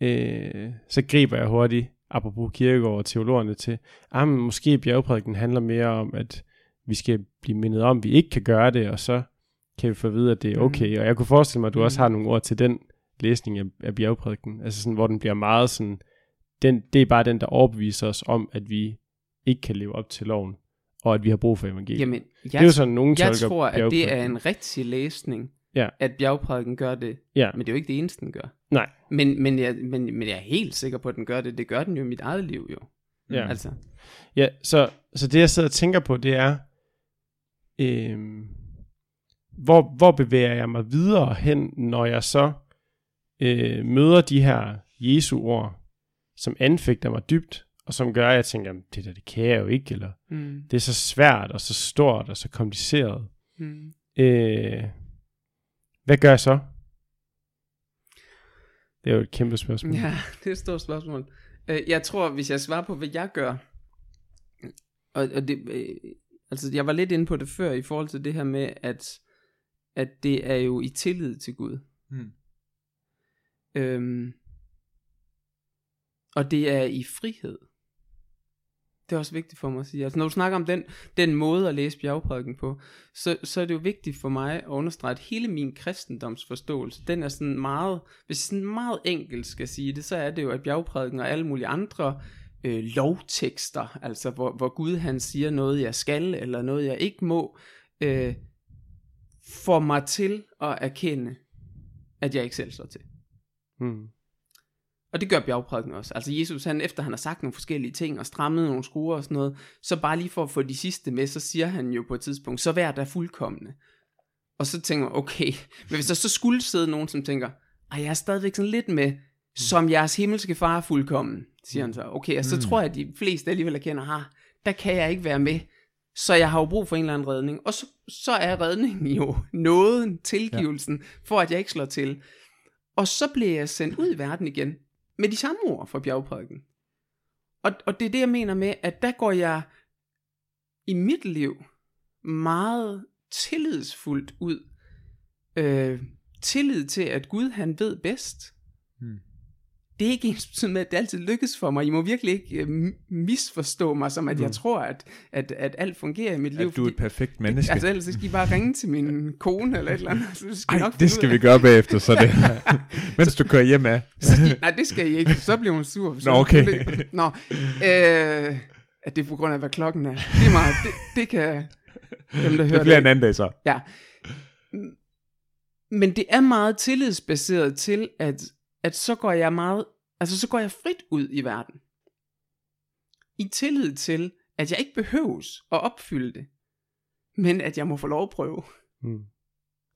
Øh, så griber jeg hurtigt, apropos kirkegård og teologerne til, ah, men måske bjergprædiken handler mere om, at vi skal blive mindet om, at vi ikke kan gøre det, og så kan vi få at vide, at det er okay. Og jeg kunne forestille mig, at du
Mm.
også har nogle ord til den læsning af, af bjergprædiken, altså sådan, hvor den bliver meget sådan, den, det er bare den, der overbeviser os om, at vi ikke kan leve op til loven, og at vi har brug for evangeliet.
Jamen, jeg,
det er jo sådan, nogen
jeg tror, at det er en rigtig læsning,
Ja.
at bjergprædiken gør det.
Ja.
Men det er jo ikke det eneste, den gør.
Nej.
Men, men, jeg, men, men jeg er helt sikker på, at den gør det. Det gør den jo i mit eget liv jo.
Ja.
Altså,
Ja, så, så det jeg sidder og tænker på, det er, øhm, hvor, hvor bevæger jeg mig videre hen, når jeg så øh, møder de her Jesu ord, som anfægter mig dybt, og som gør, at jeg tænker, "Jamen, det der, det kan jeg jo ikke, eller
mm,
det er så svært, og så stort, og så kompliceret.
mm.
Øh, hvad gør jeg så? Det er jo et kæmpe spørgsmål.
Ja, det er et stort spørgsmål. Øh, Jeg tror, hvis jeg svarer på, hvad jeg gør, og, og det, øh, altså jeg var lidt inde på det før, i forhold til det her med, at, at det er jo i tillid til Gud.
Mm.
Øhm, og det er i frihed. Det er også vigtigt for mig at sige. Altså når du snakker om den, den måde at læse bjergprædiken på, så, så er det jo vigtigt for mig at understrege, at hele min kristendomsforståelse, den er sådan meget, hvis jeg sådan meget enkelt skal sige det, så er det jo, at bjergprædiken og alle mulige andre øh, lovtekster, altså hvor, hvor Gud han siger noget, jeg skal, eller noget, jeg ikke må, øh, får mig til at erkende, at jeg ikke selv står til.
Mm.
Og det gør bjergprædiken også. Altså Jesus, han, efter han har sagt nogle forskellige ting og strammet nogle skruer og sådan noget, så bare lige for at få de sidste med, så siger han jo på et tidspunkt, så vær der fuldkommende. Og så tænker man, okay, men hvis der så skulle sidde nogen, som tænker, ej, jeg er stadigvæk sådan lidt med, som jeres himmelske far er fuldkommen, siger han så. Okay, og så
Mm.
tror jeg, at de fleste alligevel erkender, ha, der kan jeg ikke være med. Så jeg har jo brug for en eller anden redning. Og så, så er redningen jo nåden, tilgivelsen, ja. for at jeg ikke slår til. Og så bliver jeg sendt ud i verden igen, med de samme ord fra bjergprædiken. Og, og det er det, jeg mener med, at der går jeg i mit liv meget tillidsfuldt ud. Øh, tillid til, at Gud han ved bedst. Det er ikke ens med, at det altid lykkes for mig. I må virkelig ikke øh, misforstå mig, som at jeg
Mm.
tror, at, at, at alt fungerer i mit liv.
At du er et perfekt menneske.
Altså ellers så skal I bare ringe til min kone eller et eller andet. Så skal
Ej,
nok
det skal vi gøre bagefter, så det mens du kører hjem af.
Nej, det skal I ikke. Så bliver hun sur. Så
Nå, okay.
Nå, øh, at det er på grund af, hvad klokken er. Det er meget, det, det kan dem, der hører
Det bliver en
det.
anden dag så.
Ja. Men det er meget tillidsbaseret til, at, at så går jeg meget, altså så går jeg frit ud i verden. I tillid til, at jeg ikke behøves at opfylde det, men at jeg må få lov at prøve.
Mm.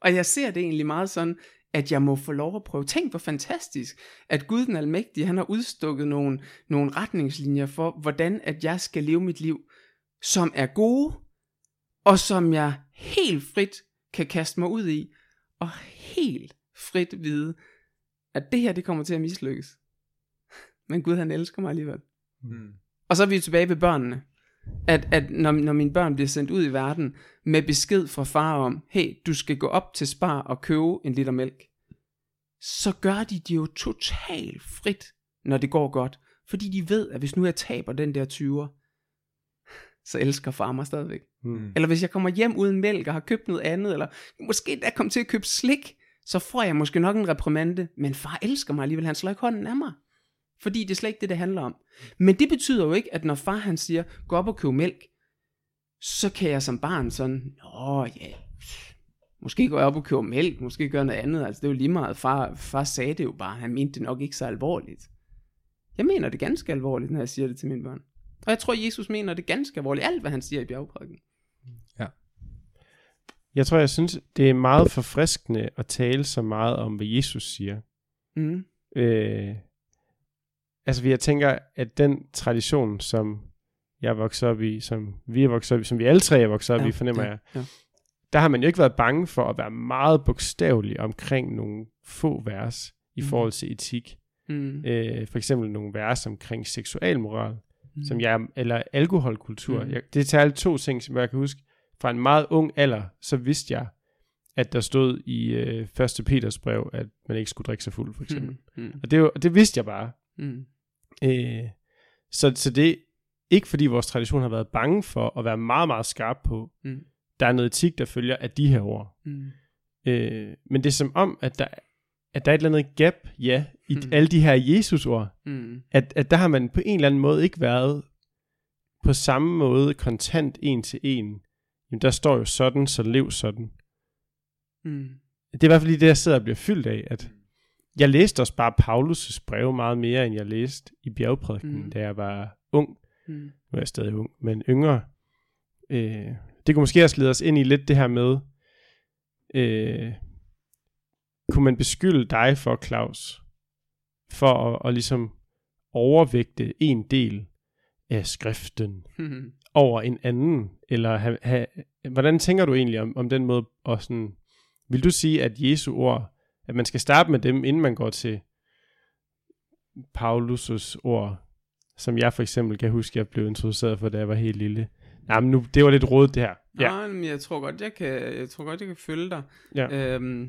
Og jeg ser det egentlig meget sådan, at jeg må få lov at prøve. Tænk hvor fantastisk, at Gud den Almægtige, han har udstukket nogle, nogle retningslinjer for, hvordan at jeg skal leve mit liv, som er gode, og som jeg helt frit kan kaste mig ud i, og helt frit vide, at det her, det kommer til at mislykkes. Men Gud, han elsker mig alligevel.
Mm.
Og så er vi jo tilbage ved børnene. At, at når, når mine børn bliver sendt ud i verden med besked fra far om, hey, du skal gå op til Spar og købe en liter mælk, så gør de det jo totalt frit, når det går godt. Fordi de ved, at hvis nu jeg taber den der 20'er, så elsker far mig stadigvæk.
Mm.
Eller hvis jeg kommer hjem uden mælk og har købt noget andet, eller måske da kommer til at købe slik, så får jeg måske nok en reprimande, men far elsker mig alligevel, han slår ikke hånden af mig. Fordi det er slet ikke det, det handler om. Men det betyder jo ikke, at når far han siger, gå op og køb mælk, så kan jeg som barn sådan, åh ja, måske går jeg op og køber mælk, måske gør noget andet, altså det er jo lige meget, far, far sagde det jo bare, han mente det nok ikke så alvorligt. Jeg mener det ganske alvorligt, når jeg siger det til mine børn. Og jeg tror, Jesus mener det ganske alvorligt, alt hvad han siger i bjergprædiken.
Jeg tror, jeg synes, det er meget forfriskende at tale så meget om, hvad Jesus siger.
Mm.
Øh, altså, jeg tænker, at den tradition, som jeg vokset op i, som vi er vokset op i, som vi alle tre er vokset op ja, i, fornemmer
ja,
jeg,
Ja.
der har man jo ikke været bange for at være meget bogstavelig omkring nogle få vers i
Mhm.
forhold til etik.
Mm.
Øh, for eksempel nogle vers omkring seksualmoral,
Mm.
som jeg, eller alkoholkultur.
Mhm.
Jeg, det er særligt to ting, som jeg kan huske. Fra en meget ung alder, så vidste jeg, at der stod i øh, 1. Peters brev, at man ikke skulle drikke sig fuld, for eksempel.
Mm. Mm.
Og det, var- det vidste jeg bare.
Mm.
Øh, så, så det er ikke fordi vores tradition har været bange for at være meget, meget skarp på,
Mm.
der er noget etik, der følger af de her ord.
Mm.
Øh, men det er som om, at der, at der er et eller andet gap, ja, i
mm.
alle de her Jesus-ord.
Mm.
At, at der har man på en eller anden måde ikke været på samme måde kontant en til en. Jamen, der står jo sådan, så lev sådan.
Mm.
Det er i hvert fald lige det, jeg sidder og bliver fyldt af, at jeg læste også bare Paulus' breve meget mere, end jeg læste i bjergprædiken,
Mm.
da jeg var ung.
Mm.
Nu er jeg stadig ung, men yngre. Øh, det kunne måske også lede os ind i lidt det her med, øh, kunne man beskylde dig for, Claus, for at, at ligesom overvægte en del af skriften
Mm.
Over en anden? Eller ha, ha, hvordan tænker du egentlig om, om den måde? Og sådan, vil du sige, at Jesu ord, at man skal starte med dem, inden man går til Paulus' ord, som jeg for eksempel kan huske, jeg blev introduceret for, da jeg var helt lille. Nej, men nu, det var lidt rådet det her. Ja.
Nej, men jeg tror godt, jeg kan, jeg tror godt, jeg kan følge dig.
Ja.
Øhm,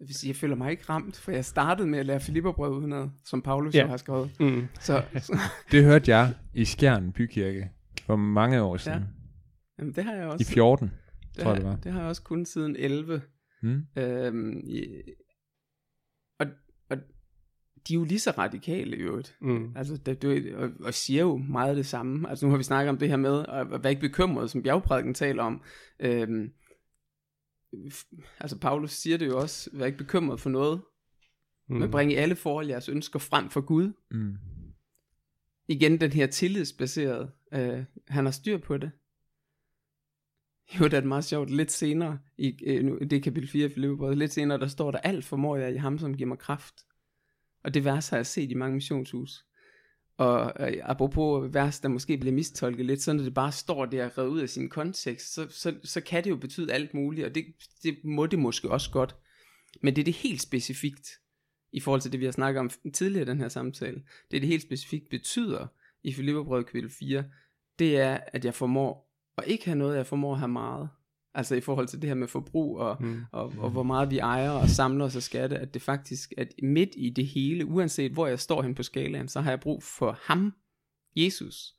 jeg vil sige, jeg føler mig ikke ramt, for jeg startede med at lære Filipperbrevet udenad, som Paulus
Ja.
ja. har skrevet.
Mm.
Så, så
Det hørte jeg i Skjern Bykirke for mange år siden.
jamen, det har jeg
I
også.
14,
det,
tror jeg,
har,
det var.
det har jeg også kun siden 11.
Mm.
Øhm, i, og, og de er jo lige så radikale i øvrigt.
Mm.
Altså, det, det, og, og siger jo meget det samme. Altså, nu har vi snakket om det her med at, at være ikke bekymret, som bjergprædiken taler om. Øhm, f- altså, Paulus siger det jo også, vær ikke bekymret for noget, mm. men bring i alle forhold jeres ønsker frem for Gud.
Mm.
Igen den her tillidsbaserede, øh, han har styr på det. Jo, det er meget sjovt. Lidt senere, i, øh, nu, det er kapitel 4 i Filipperbrevet, lidt senere, der står der, alt formår jeg i ham, som giver mig kraft. Og det vers har jeg set i mange missionshus. Og øh, apropos vers, der måske bliver mistolket lidt, så når det bare står der revet ud af sin kontekst, så, så, så kan det jo betyde alt muligt, og det, det må det måske også godt. Men det er det helt specifikt, i forhold til det, vi har snakket om tidligere i den her samtale. Det det helt specifikt betyder i Filipperbrevet kapitel 4, det er, at jeg formår at ikke have noget, jeg formår at have meget. Altså i forhold til det her med forbrug og,
Mm.
og, og hvor meget vi ejer og samler os og skatte, at det faktisk, at midt i det hele, uanset hvor jeg står hen på skalaen, så har jeg brug for ham, Jesus,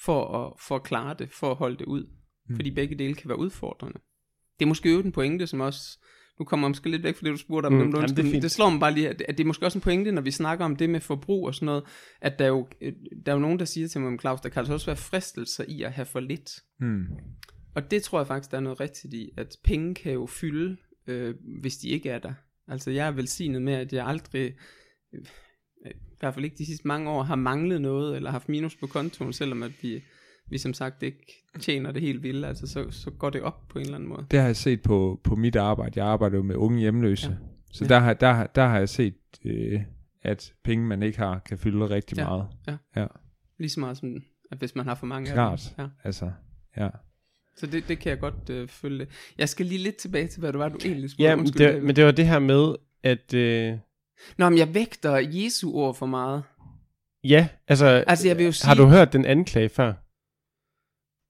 for at, for at klare det, for at holde det ud. Mm. Fordi begge dele kan være udfordrende. Det er måske jo en pointe, som også, nu kommer jeg måske lidt væk fra det, du spurgte om,
Mm, jamen,
det,
det
det,
fint.
det slår mig bare lige, at, at det er måske også en pointe, når vi snakker om det med forbrug og sådan noget, at der er jo, øh, der er jo nogen, der siger til mig, Claus, der kan altså også være fristelser i at have for lidt.
Mm.
Og det tror jeg faktisk, der er noget rigtigt i, at penge kan jo fylde, øh, hvis de ikke er der. Altså jeg er velsignet med, at jeg aldrig, øh, i hvert fald ikke de sidste mange år, har manglet noget, eller haft minus på kontoen, selvom at vi, vi som sagt ikke tjener det helt vildt, altså så, så går det op på en eller anden måde.
Det har jeg set på, på mit arbejde. Jeg arbejder jo med unge hjemløse.
Ja.
Så
Ja.
der, har, der, der har jeg set, øh, at penge, man ikke har, kan fylde rigtig
Ja.
meget.
Ja.
ja.
Lige så meget som, at hvis man har for mange af
Klart.
dem. Ja.
Altså, ja.
Så det, det kan jeg godt øh, følge. Jeg skal lige lidt tilbage til, hvad det var, du egentlig spurgte.
Ja, men
Undskyld,
det, men det var det her med, at... Øh,
Nå, men jeg vægter Jesu ord for meget.
ja, altså,
Altså, jeg vil jo sige...
har du hørt den anklage før?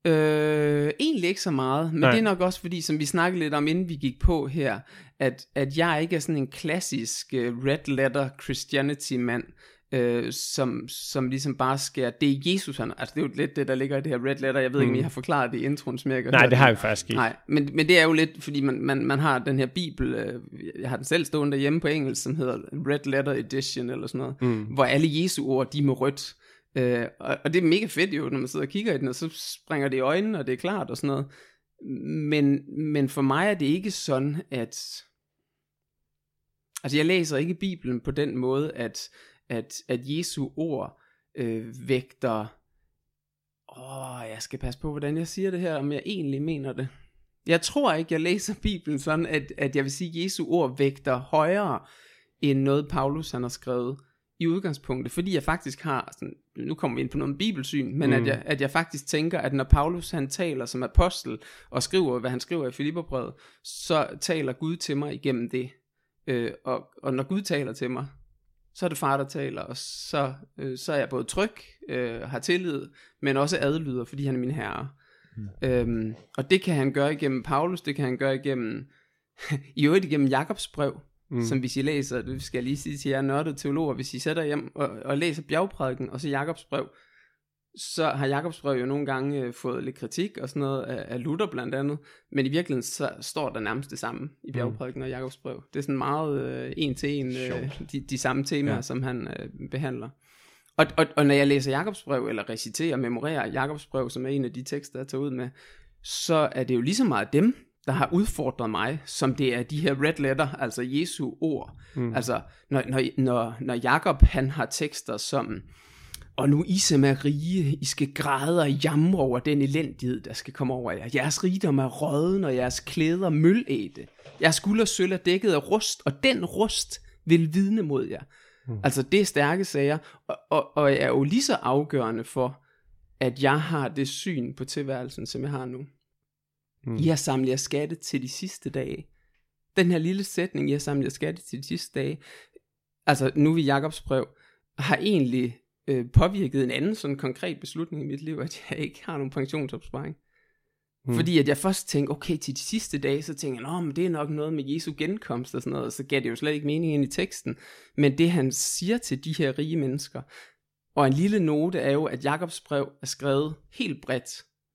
Øh, egentlig ikke så meget, men
Nej.
Det er nok også fordi, som vi snakkede lidt om, inden vi gik på her, at, at jeg ikke er sådan en klassisk uh, red letter Christianity mand, øh, som, som ligesom bare skærer, det er Jesus, han, altså det er jo lidt det, der ligger i det her red letter, jeg ved ikke, om I har forklaret det i introen, som jeg ikke har
Nej, det har vi faktisk ikke.
Nej, men, men det er jo lidt, fordi man, man, man har den her bibel, øh, jeg har den selv stående derhjemme på engelsk, som hedder Red Letter Edition eller sådan noget, mm. hvor alle Jesu ord, de er med rødt. Øh, og, og det er mega fedt jo, når man sidder og kigger i den, og så springer det i øjnene, og det er klart og sådan noget. Men, men for mig er det ikke sådan, at... Altså jeg læser ikke Bibelen på den måde, at, at, at Jesu ord øh, vægter... Åh, jeg skal passe på, hvordan jeg siger det her, om jeg egentlig mener det. Jeg tror ikke, jeg læser Bibelen sådan, at, at jeg vil sige, at Jesu ord vægter højere end noget, Paulus han har skrevet i udgangspunktet, fordi jeg faktisk har, sådan, nu kommer vi ind på noget bibelsyn, men mm. at, jeg, at jeg faktisk tænker, at når Paulus han taler som apostel, og skriver, hvad han skriver i Filipperbrevet, så taler Gud til mig igennem det. Øh, og, og når Gud taler til mig, så er det far, der taler, og så, øh, så er jeg både tryg, øh, har tillid, men også adlyder, fordi han er min herre. Mm. Øhm, og det kan han gøre igennem Paulus, det kan han gøre igennem, i øvrigt igennem Jakobs brev, mm. som hvis I læser, det skal jeg lige sige til jer nørdede teologer, hvis I sætter hjem og, og læser bjergprædiken, og så Jakobs brev, så har Jakobs brev jo nogle gange øh, fået lidt kritik og sådan noget af, af Luther blandt andet, men i virkeligheden så står der nærmest det samme i bjergprædiken og Jakobs brev. Det er sådan meget øh, en til en øh, de, de samme temaer, ja. som han øh, behandler. Og, og, og når jeg læser Jakobs brev, eller reciterer, memorerer Jakobs brev, som er en af de tekster, jeg tager ud med, så er det jo lige så meget dem, der har udfordret mig, som det er de her red letter, altså Jesu ord. Mm. Altså, når, når, når, når Jakob han har tekster som, og nu I som er rige, I skal græde og jamre over den elendighed, der skal komme over jer. Jeres rigdom er røden, og jeres klæder mølæte. Jeres guld og sølv er dækket af rust, og den rust vil vidne mod jer. Mm. Altså, det er stærke sager, og, og, og er jo lige så afgørende for, at jeg har det syn på tilværelsen, som jeg har nu. Mm. I har samlet jer skatte til de sidste dage. Den her lille sætning, I har samlet jer skatte til de sidste dage, altså nu vi Jakobs brev, har egentlig øh, påvirket en anden sådan konkret beslutning i mit liv, at jeg ikke har nogen pensionsopsparing. Mm. Fordi at jeg først tænkte, okay, til de sidste dage, så tænkte jeg, men det er nok noget med Jesu genkomst og sådan noget, og så gav det jo slet ikke mening ind i teksten. Men det han siger til de her rige mennesker, og en lille note er jo, at Jakobs brev er skrevet helt bredt.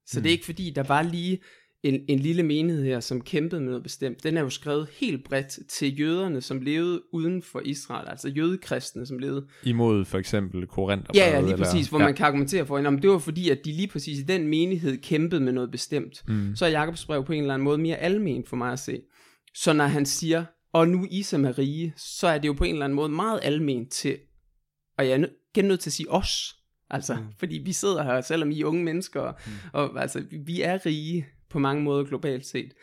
Så mm. det er ikke fordi, der var lige en, en lille menighed her, som kæmpede med noget bestemt, den er jo skrevet helt bredt til jøderne, som levede uden for Israel, altså jødekristne, som levede...
Imod for eksempel Korinther.
Ja, ja, lige eller, præcis, hvor ja. man kan argumentere for, at det var fordi, at de lige præcis i den menighed kæmpede med noget bestemt. Mm. Så er Jakobs brev på en eller anden måde mere almen for mig at se. Så når han siger, og nu I som er rige, så er det jo på en eller anden måde meget almen til, og jeg er nødt til at sige os, altså, mm. fordi vi sidder her, selvom I er unge mennesker, mm. og altså, vi er rige, på mange måder globalt set.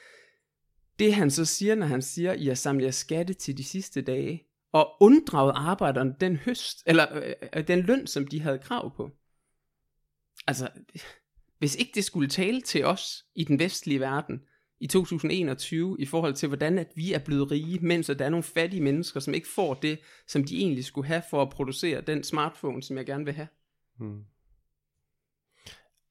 Det han så siger, når han siger, I har samlet jer skatte til de sidste dage, og unddraget arbejderne den høst, eller øh, øh, den løn, som de havde krav på. Altså, hvis ikke det skulle tale til os i den vestlige verden i 2021, i forhold til hvordan at vi er blevet rige, mens at der er nogle fattige mennesker, som ikke får det, som de egentlig skulle have for at producere den smartphone, som jeg gerne vil have. Hmm.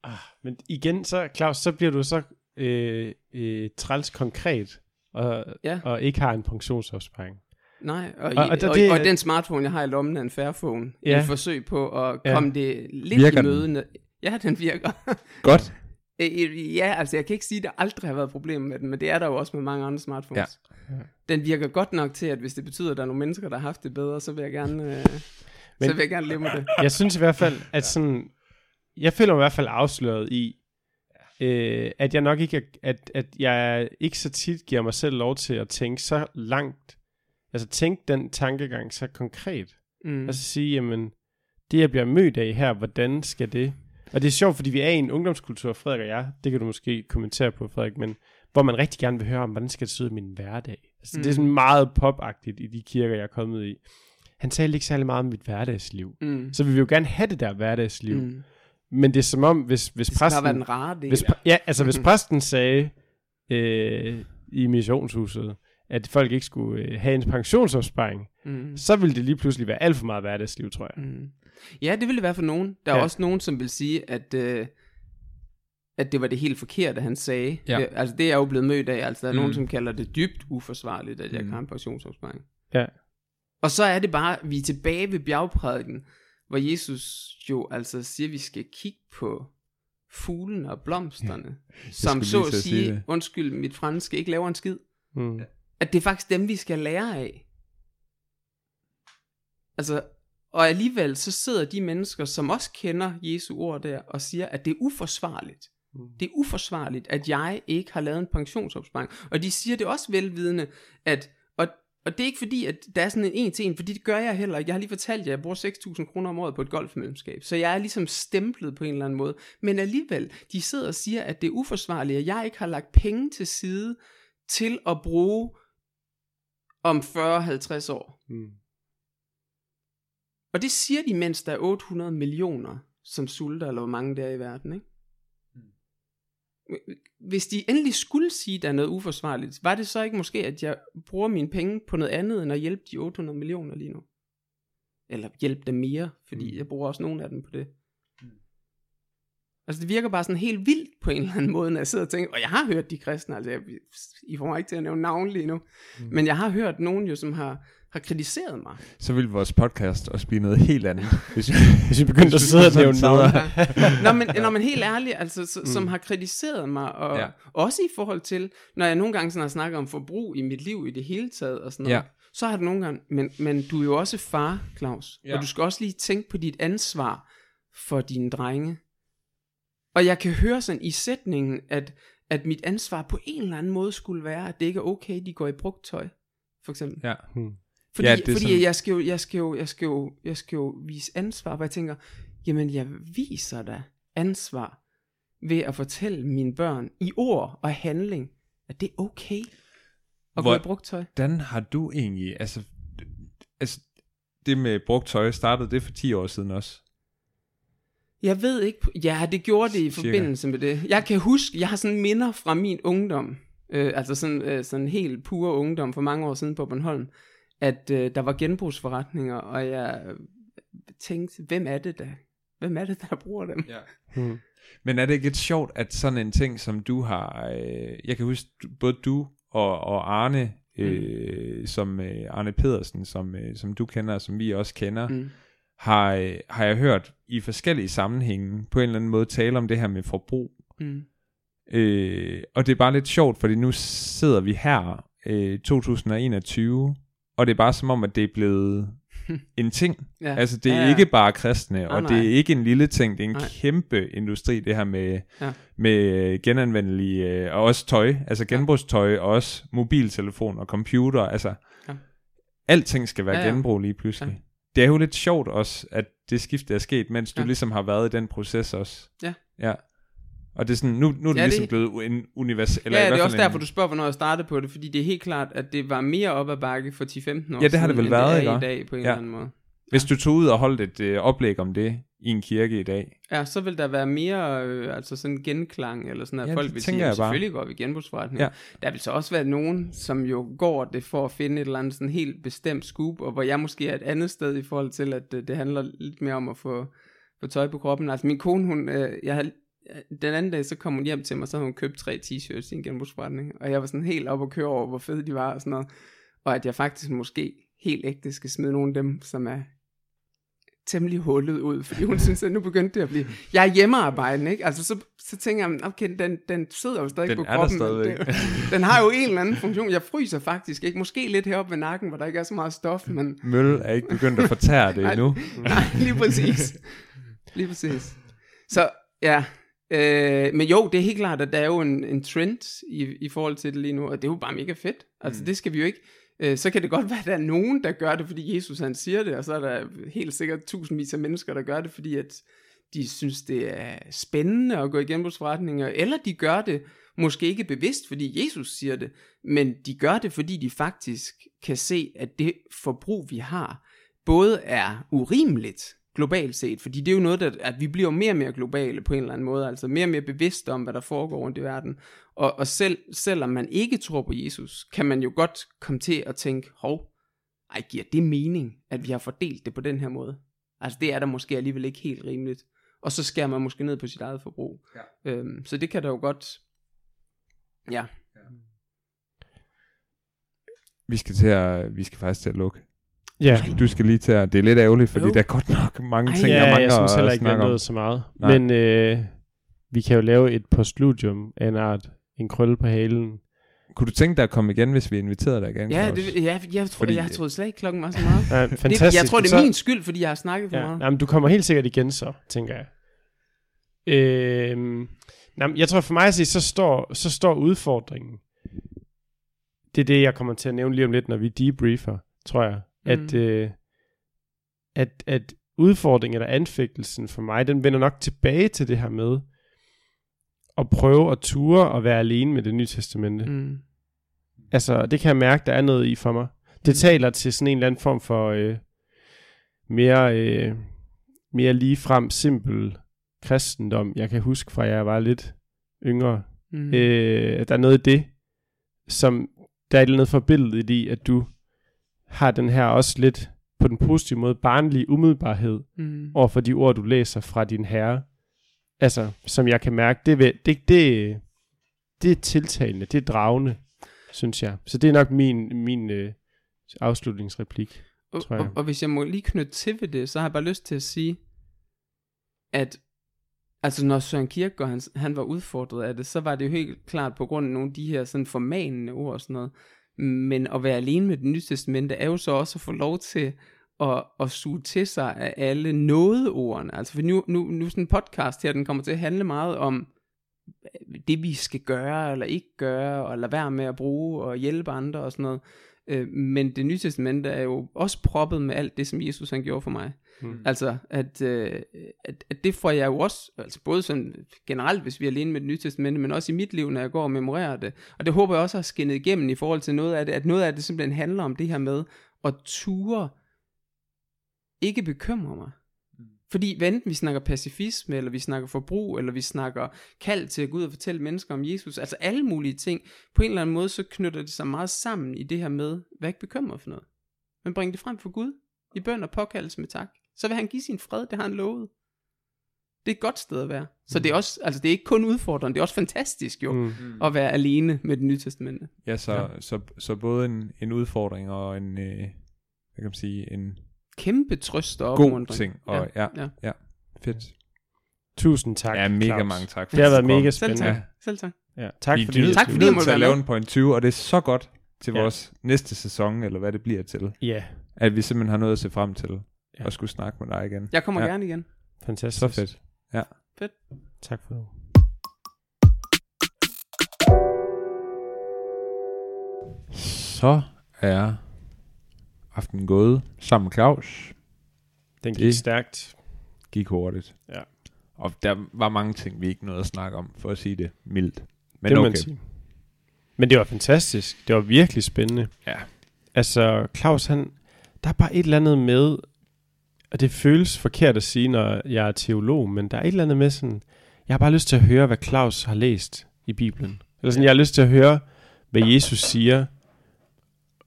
Ah, men igen, så Claus, så bliver du så øh, øh, træls konkret, og, ja. og ikke har en pensionsopsparing.
Nej, og, og, og, og, og den smartphone, jeg har i lommen, er en Fairphone. Ja. Et forsøg på at ja. komme det lidt virker i møde. Den? Ja, den virker.
Godt.
ja, altså jeg kan ikke sige, at der aldrig har været problemer med den, men det er der jo også med mange andre smartphones. Ja. Ja. Den virker godt nok til, at hvis det betyder, at der er nogle mennesker, der har haft det bedre, så vil jeg gerne, øh, men, så vil jeg gerne leve med det.
Jeg synes i hvert fald, at sådan, jeg føler mig i hvert fald afsløret i, øh, at jeg nok ikke, at, at jeg ikke så tit giver mig selv lov til at tænke så langt, altså tænke den tankegang så konkret. Mm. Altså sige, jamen, det jeg bliver mødt af her, hvordan skal det? Og det er sjovt, fordi vi er i en ungdomskultur, Frederik og jeg, det kan du måske kommentere på, Frederik, men hvor man rigtig gerne vil høre om, hvordan skal det se ud i min hverdag? Altså, mm. Det er sådan meget popagtigt i de kirker, jeg er kommet i. Han talte ikke særlig meget om mit hverdagsliv. Mm. Så vi vil jo gerne have det der hverdagsliv. Mm. Men det er som om, hvis, hvis
det
præsten...
Det den rare del.
Hvis, ja, altså hvis præsten sagde øh, i missionshuset, at folk ikke skulle øh, have en pensionsopsparing, mm. så ville det lige pludselig være alt for meget hverdagsliv, tror jeg. Mm.
Ja, det ville det være for nogen. Der er ja. også nogen, som vil sige, at... Øh, at det var det helt forkerte, han sagde. Ja. Det, altså det er jo blevet mødt af, altså der er mm. nogen, som kalder det dybt uforsvarligt, at jeg mm. kan have en pensionsopsparing.
Ja.
Og så er det bare, vi er tilbage ved bjergprædiken, hvor Jesus jo altså siger, at vi skal kigge på fuglene og blomsterne, ja, som så at
sige
sige,
det.
undskyld mit franske, ikke laver en skid.
Mm.
At det er faktisk dem, vi skal lære af. Altså, og alligevel så sidder de mennesker, som også kender Jesu ord der, og siger, at det er uforsvarligt.
Mm.
Det er uforsvarligt, at jeg ikke har lavet en pensionsopsparing. Og de siger det også velvidende, at, og, og det er ikke fordi, at der er sådan en en til en, fordi det gør jeg heller ikke. Jeg har lige fortalt jer, at jeg bruger 6.000 kroner om året på et golfmedlemskab. Så jeg er ligesom stemplet på en eller anden måde. Men alligevel, de sidder og siger, at det er uforsvarligt, at jeg ikke har lagt penge til side til at bruge om 40-50 år.
Mm.
Og det siger de, mens der er 800 millioner, som sulter, eller hvor mange der er i verden, ikke? Hvis de endelig skulle sige, der er noget uforsvarligt, var det så ikke måske, at jeg bruger mine penge på noget andet, end at hjælpe de 800 millioner lige nu? Eller hjælpe dem mere, fordi
Mm.
jeg bruger også nogle af dem på det. Altså det virker bare sådan helt vildt på en eller anden måde, når jeg sidder og tænker, og jeg har hørt de kristne, altså jeg, I får mig ikke til at nævne navn lige nu, mm. men jeg har hørt nogen jo, som har, har kritiseret mig.
Så vil vores podcast også blive noget helt andet. Hvis vi,
Hvis vi begyndte at sidde og nævne navn.
Nå, men, nå, men helt ærligt, altså, så, mm. som har kritiseret mig, og
Ja.
også i forhold til, når jeg nogle gange sådan har snakket om forbrug i mit liv i det hele taget, og sådan noget,
Ja.
så har det nogle gange, men, men du er jo også far, Claus,
Ja.
og du skal også lige tænke på dit ansvar for dine drenge. Og jeg kan høre sådan i sætningen, at, at mit ansvar på en eller anden måde skulle være, at det ikke er okay, de går i brugt tøj, for eksempel.
Ja.
Mm.
Fordi,
Ja, det
fordi
sådan-
jeg, skal jo, jeg, skal jo, jeg, skal jo, jeg skal jo vise ansvar, hvor jeg tænker, jamen jeg viser da ansvar ved at fortælle mine børn i ord og handling, at det er okay at
Hvor-
gå i brugt tøj.
Hvordan har du egentlig, altså, altså det med brugt tøj, startede det for 10 år siden også?
Jeg ved ikke, ja det gjorde det i
Cirka.
forbindelse med det. Jeg kan huske, jeg har sådan minder fra min ungdom, øh, altså sådan, øh, sådan helt pure ungdom for mange år siden på Bornholm, at øh, der var genbrugsforretninger, og jeg øh, tænkte, hvem er det der? Hvem er det, der bruger dem?
Ja.
Mm.
Men er det ikke lidt sjovt, at sådan en ting, som du har, øh, jeg kan huske, både du og, og Arne, øh,
Mm.
som øh, Arne Pedersen, som, øh, som du kender, og som vi også kender,
Mm.
har, øh, har jeg hørt i forskellige sammenhænge på en eller anden måde tale om det her med forbrug.
Mm.
Øh, og det er bare lidt sjovt, fordi nu sidder vi her øh, 2021, og det er bare som om, at det er blevet en ting.
Ja.
Altså det er
Ja,
ja, ikke bare kristne,
Nej,
og
nej.
det er ikke en lille ting, det er en
Nej.
kæmpe industri, det her med,
Ja.
med øh, genanvendelige, øh, og også tøj, altså genbrugstøj, og også mobiltelefon og computer, altså
Ja.
alting skal være
Ja,
ja, genbrug lige pludselig.
Ja.
Det er jo lidt sjovt også, at det skifte er sket, mens du
Ja.
ligesom har været i den proces også.
Ja.
Ja. Og det er sådan, nu, nu er det
Ja,
ligesom
det-
blevet en univers... Eller
ja,
i
det er også
en,
derfor, du spørger, hvornår jeg startede på det, fordi det er helt klart, at det var mere op ad bakke for 10-15 år
Ja, det har det
siden,
vel været,
det er i dag på en
Ja.
eller anden måde.
Hvis du tog ud og holdt et øh, oplæg om det i en kirke i dag,
Ja, så vil der være mere, øh, altså sådan genklang, eller sådan, at
Ja,
folk vil sige, at
bare.
selvfølgelig går vi i genbrugsforretninger.
Ja.
Der vil så også være nogen, som jo går det for at finde et eller andet sådan helt bestemt scoop, og hvor jeg måske er et andet sted i forhold til, at øh, det handler lidt mere om at få, få tøj på kroppen. Altså min kone, hun, øh, jeg har, den anden dag, så kom hun hjem til mig, så havde hun købt tre t-shirts i en genbrugsforretning, og jeg var sådan helt op og køre over, hvor fede de var og sådan noget, og at jeg faktisk måske helt ægte skal smide nogle af dem, som er temmelig hullet ud, fordi hun synes, at nu begyndte det at blive... Jeg er hjemmearbejdende, ikke? Altså, så, så tænker jeg, okay, den, den sidder jo stadig
Den
på
er der
kroppen. det- den har jo en eller anden funktion. Jeg fryser faktisk, ikke? Måske lidt heroppe ved nakken, hvor der ikke er så meget stof, men...
Møl er ikke begyndt at fortære det
Nej.
endnu.
Nej, lige præcis. Lige præcis. Så, ja. Øh, men jo, det er helt klart, at der er jo en, en trend i, i forhold til det lige nu, og det er jo bare mega fedt. Altså, mm. det skal vi jo ikke... Øh, så kan det godt være, at der er nogen, der gør det, fordi Jesus han siger det, og så er der helt sikkert tusindvis af mennesker, der gør det, fordi at de synes, det er spændende at gå i genbrugsforretninger, eller de gør det måske ikke bevidst, fordi Jesus siger det, men de gør det, fordi de faktisk kan se, at det forbrug, vi har, både er urimeligt globalt set, fordi det er jo noget, der, at vi bliver mere og mere globale på en eller anden måde, altså mere og mere bevidste om, hvad der foregår rundt i verden, og, og selv, selvom man ikke tror på Jesus, kan man jo godt komme til at tænke, hov, ej, giver det mening, at vi har fordelt det på den her måde? Altså det er der måske alligevel ikke helt rimeligt. Og så skærer man måske ned på sit eget forbrug.
Ja.
Øhm, så det kan der jo godt, ja,
Vi skal, til at, vi skal faktisk til at lukke.
Ja,
Du skal lige til at... Det er lidt ærgerligt, fordi
Jo.
der er godt nok mange
Ej,
ting,
ja
jeg
jeg
mangler
synes heller
at
ikke, jeg
snakke om.
nåede så meget.
Nej.
Men øh, vi kan jo lave et postludium af en art. En krølle på halen.
Kunne du tænke dig at komme igen, hvis vi inviterede dig igen?
Ja, det, ja jeg, tror,
Fordi-
jeg troede slet ikke klokken var så meget.
Ja,
Det,
fantastisk.
jeg tror, det
Så-
er min skyld, fordi jeg har snakket for
Ja,
meget.
jamen, du kommer helt sikkert igen så, tænker jeg. Øhm, jamen, jeg tror for mig at sige, så står, så står udfordringen. Det er det, jeg kommer til at nævne lige om lidt, når vi debriefer, tror jeg.
Mm.
At, øh, at, at udfordringen eller anfægtelsen for mig, den vender nok tilbage til det her med at prøve at ture og være alene med det nye testamente. Mm.
Mm.
Altså, det kan jeg mærke, der er noget i for mig. Det
Mm.
taler til sådan en eller anden form for øh, mere, øh, mere ligefrem simpel kristendom. Jeg kan huske fra, jeg var lidt yngre.
Mm.
Mm. Øh, der er noget i det, som der er et eller andet forbilledet i, at du har den her også lidt på den positive måde barnlige umiddelbarhed
Mm.
over for de ord, du læser fra din herre. Altså, som jeg kan mærke, det, vil- det, det, det er tiltalende, det er dragende, synes jeg. Så det er nok min, min øh, afslutningsreplik.
Og,
tror jeg.
og, og hvis jeg må lige knytte til ved det, så har jeg bare lyst til at sige, at altså når Søren Kierkegaard han, han var udfordret af det, så var det jo helt klart på grund af nogle af de her sådan formanende ord og sådan noget. Men at være alene med det nye testamente er jo så også at få lov til at, at suge til sig af alle nådeordene. Altså for nu, nu, nu sådan en podcast her, den kommer til at handle meget om øh, det vi skal gøre eller ikke gøre, og lade være med at bruge og hjælpe andre og sådan noget. Øh, men det nye testamente er jo også proppet med alt det, som Jesus han gjorde for mig.
Mm.
Altså, at, øh, at, at det får jeg jo også, altså både sådan generelt, hvis vi er alene med det nye testamente, men også i mit liv, når jeg går og memorerer det. Og det håber jeg også har skinnet igennem i forhold til noget af det, at noget af det simpelthen handler om det her med at ture ikke bekymre mig. Fordi hvad enten vi snakker pacifisme, eller vi snakker forbrug, eller vi snakker kald til at gå ud og fortælle mennesker om Jesus, altså alle mulige ting, på en eller anden måde, så knytter det sig meget sammen i det her med, vær ikke bekymret for noget. Men bring det frem for Gud, i bøn og påkaldelse med tak. Så vil han give sin fred, det har han lovet. Det er et godt sted at være. Så det er også, altså det er ikke kun udfordrende, det er også fantastisk jo,
Mm.
at være alene med det nye testamente.
Ja, så,
Ja.
ja. Så, så både en, en udfordring og en, øh, hvad kan man sige, en
Kæmpe trøst og
god
opmuntring.
ting. Og ja,
ja.
ja, ja fedt.
Tusind tak,
Ja, mega
Claus.
mange tak.
Det har været
du kom.
mega
Selv tak.
spændende.
Selv tak.
Ja, tak
Vi
fordi,
nødt-
Tak,
vi
fordi jeg
nødt
måtte
til at
være
lave
med.
en point 20, og det er så godt til
Ja.
vores næste sæson, eller hvad det bliver til,
Ja,
at vi simpelthen har noget at se frem til,
Ja.
ja. og skulle snakke med dig igen.
Jeg kommer
Ja.
gerne igen.
fantastisk.
Så fedt.
Tak for det.
Så er aftenen gået sammen med Claus.
Den gik
Det-
stærkt.
Gik hurtigt.
Ja.
Og der var mange ting, vi ikke nåede at snakke om, for at sige det mildt. Men
det
okay.
man sige. Men det var fantastisk. Det var virkelig spændende.
Ja.
Altså, Claus, han, der er bare et eller andet med, og det føles forkert at sige, når jeg er teolog, men der er et eller andet med sådan, jeg har bare lyst til at høre, hvad Claus har læst i Bibelen. Eller sådan, jeg har lyst til at høre, hvad Jesus siger.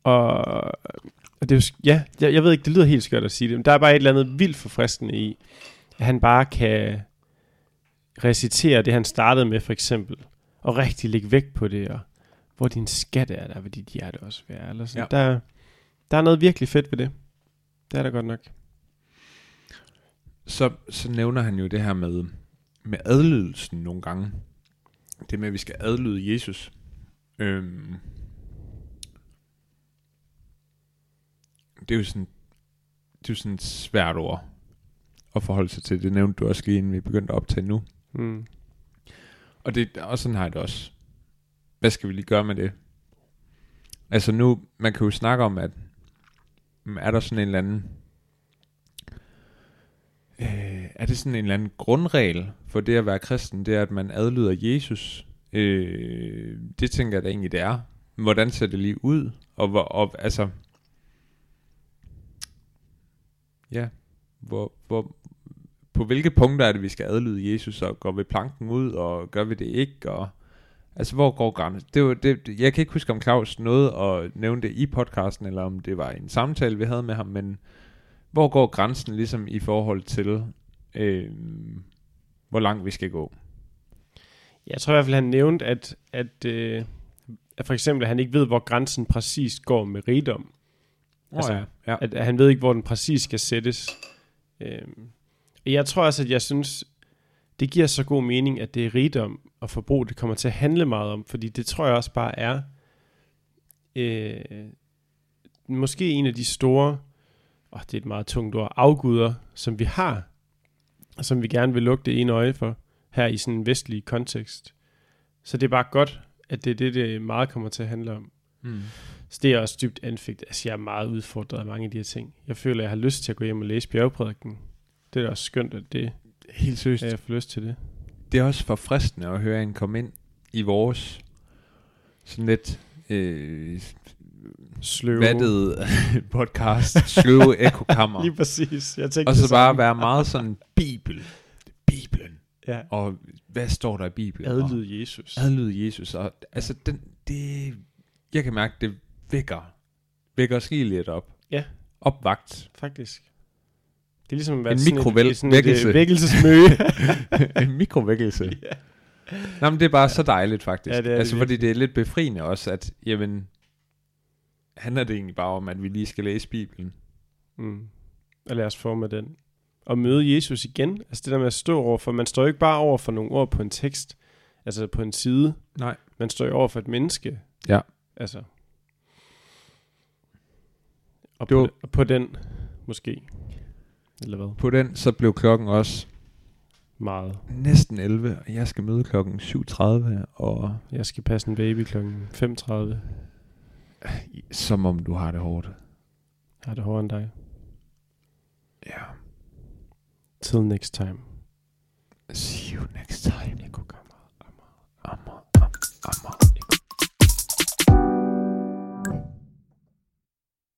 Og, og det er jo, ja, jeg, jeg ved ikke, det lyder helt skørt at sige det, men der er bare et eller andet vildt forfriskende i, at han bare kan recitere det, han startede med, for eksempel, og rigtig lægge vægt på det, og hvor din skat er, der vil dit hjerte også være. Eller sådan. Ja. Der, der er noget virkelig fedt ved det. Det er der godt nok.
Så, så nævner han jo det her med, med adlydelsen nogle gange. Det med, at vi skal adlyde Jesus. Øhm, det er jo sådan, det er jo sådan et svært ord at forholde sig til. Det nævnte du også lige, inden vi begyndte at optage nu.
Mm.
Og, det, og sådan har jeg det også. Hvad skal vi lige gøre med det? Altså nu, man kan jo snakke om, at mm, er der sådan en eller anden... Øh, er det sådan en eller anden grundregel for det at være kristen, det er, at man adlyder Jesus? Øh, det tænker jeg da egentlig, det er. Hvordan ser det lige ud? Og, hvor, og altså... Ja, hvor, hvor, på hvilke punkter er det, vi skal adlyde Jesus, og går vi planken ud, og gør vi det ikke, og altså, hvor går grænsen? Det var, det, jeg kan ikke huske, om Claus nåede at nævne det i podcasten, eller om det var en samtale, vi havde med ham, men hvor går grænsen ligesom i forhold til, øh, hvor langt vi skal gå?
Jeg tror i hvert fald, han nævnte, at, at, øh, at for eksempel, at han ikke ved, hvor grænsen præcis går med rigdom.
Oh,
Altså,
ja. ja.
At, at han ved ikke, hvor den præcis skal sættes. Øhm, jeg tror også, at jeg synes, det giver så god mening, at det er rigdom og forbrug, det kommer til at handle meget om, fordi det tror jeg også bare er øh, måske en af de store, og det er et meget tungt ord, afguder, som vi har, og som vi gerne vil lukke det ene øje for, her i sådan en vestlig kontekst. Så det er bare godt, at det er det, det meget kommer til at handle om.
Mm.
Så det er også dybt anfægt. Altså, jeg er meget udfordret af mange af de her ting. Jeg føler, jeg har lyst til at gå hjem og læse bjergprædiken. Det er da også skønt, at det,
Helt seriøst.
at jeg får lyst til det.
Det er også forfriskende at høre en komme ind i vores sådan lidt øh,
Sløve.
vattet podcast, sløve ekokammer.
Lige præcis. Jeg tænkte
Og så bare være meget sådan Bibel. Bibelen.
Ja.
Og hvad står der i Bibelen?
Adlyd Jesus.
Adlyd Jesus. Og, altså, den, det, jeg kan mærke, det vækker, vækker skiligt op.
Ja.
Opvagt.
Faktisk. Det er ligesom at være
En
sådan
mikrovæl-
et, sådan et,
vækkelse.
vækkelsesmøde.
en mikrovækkelse.
ja.
Nej, men det er bare så dejligt, faktisk.
Ja, det er det
altså, fordi
virkelig.
det er lidt befriende også, at, jamen, handler det egentlig bare om, at vi lige skal læse Bibelen.
Mm. Og lad os forme den. Og møde Jesus igen. Altså det der med at stå over for, man står jo ikke bare over for nogle ord på en tekst, altså på en side.
Nej.
Man står jo over for et menneske.
Ja.
Altså. Og
det var,
på, på den, måske. Eller hvad?
På den, så blev klokken også
meget.
Næsten 11, og jeg skal møde klokken 7.30, og...
Jeg skal passe en baby klokken 5.30.
Som om du har det hårdt.
Jeg har det hårdere end dig.
Ja.
Till next time.
See you next time. Jeg går gammel. Ammer, ammer, ammer.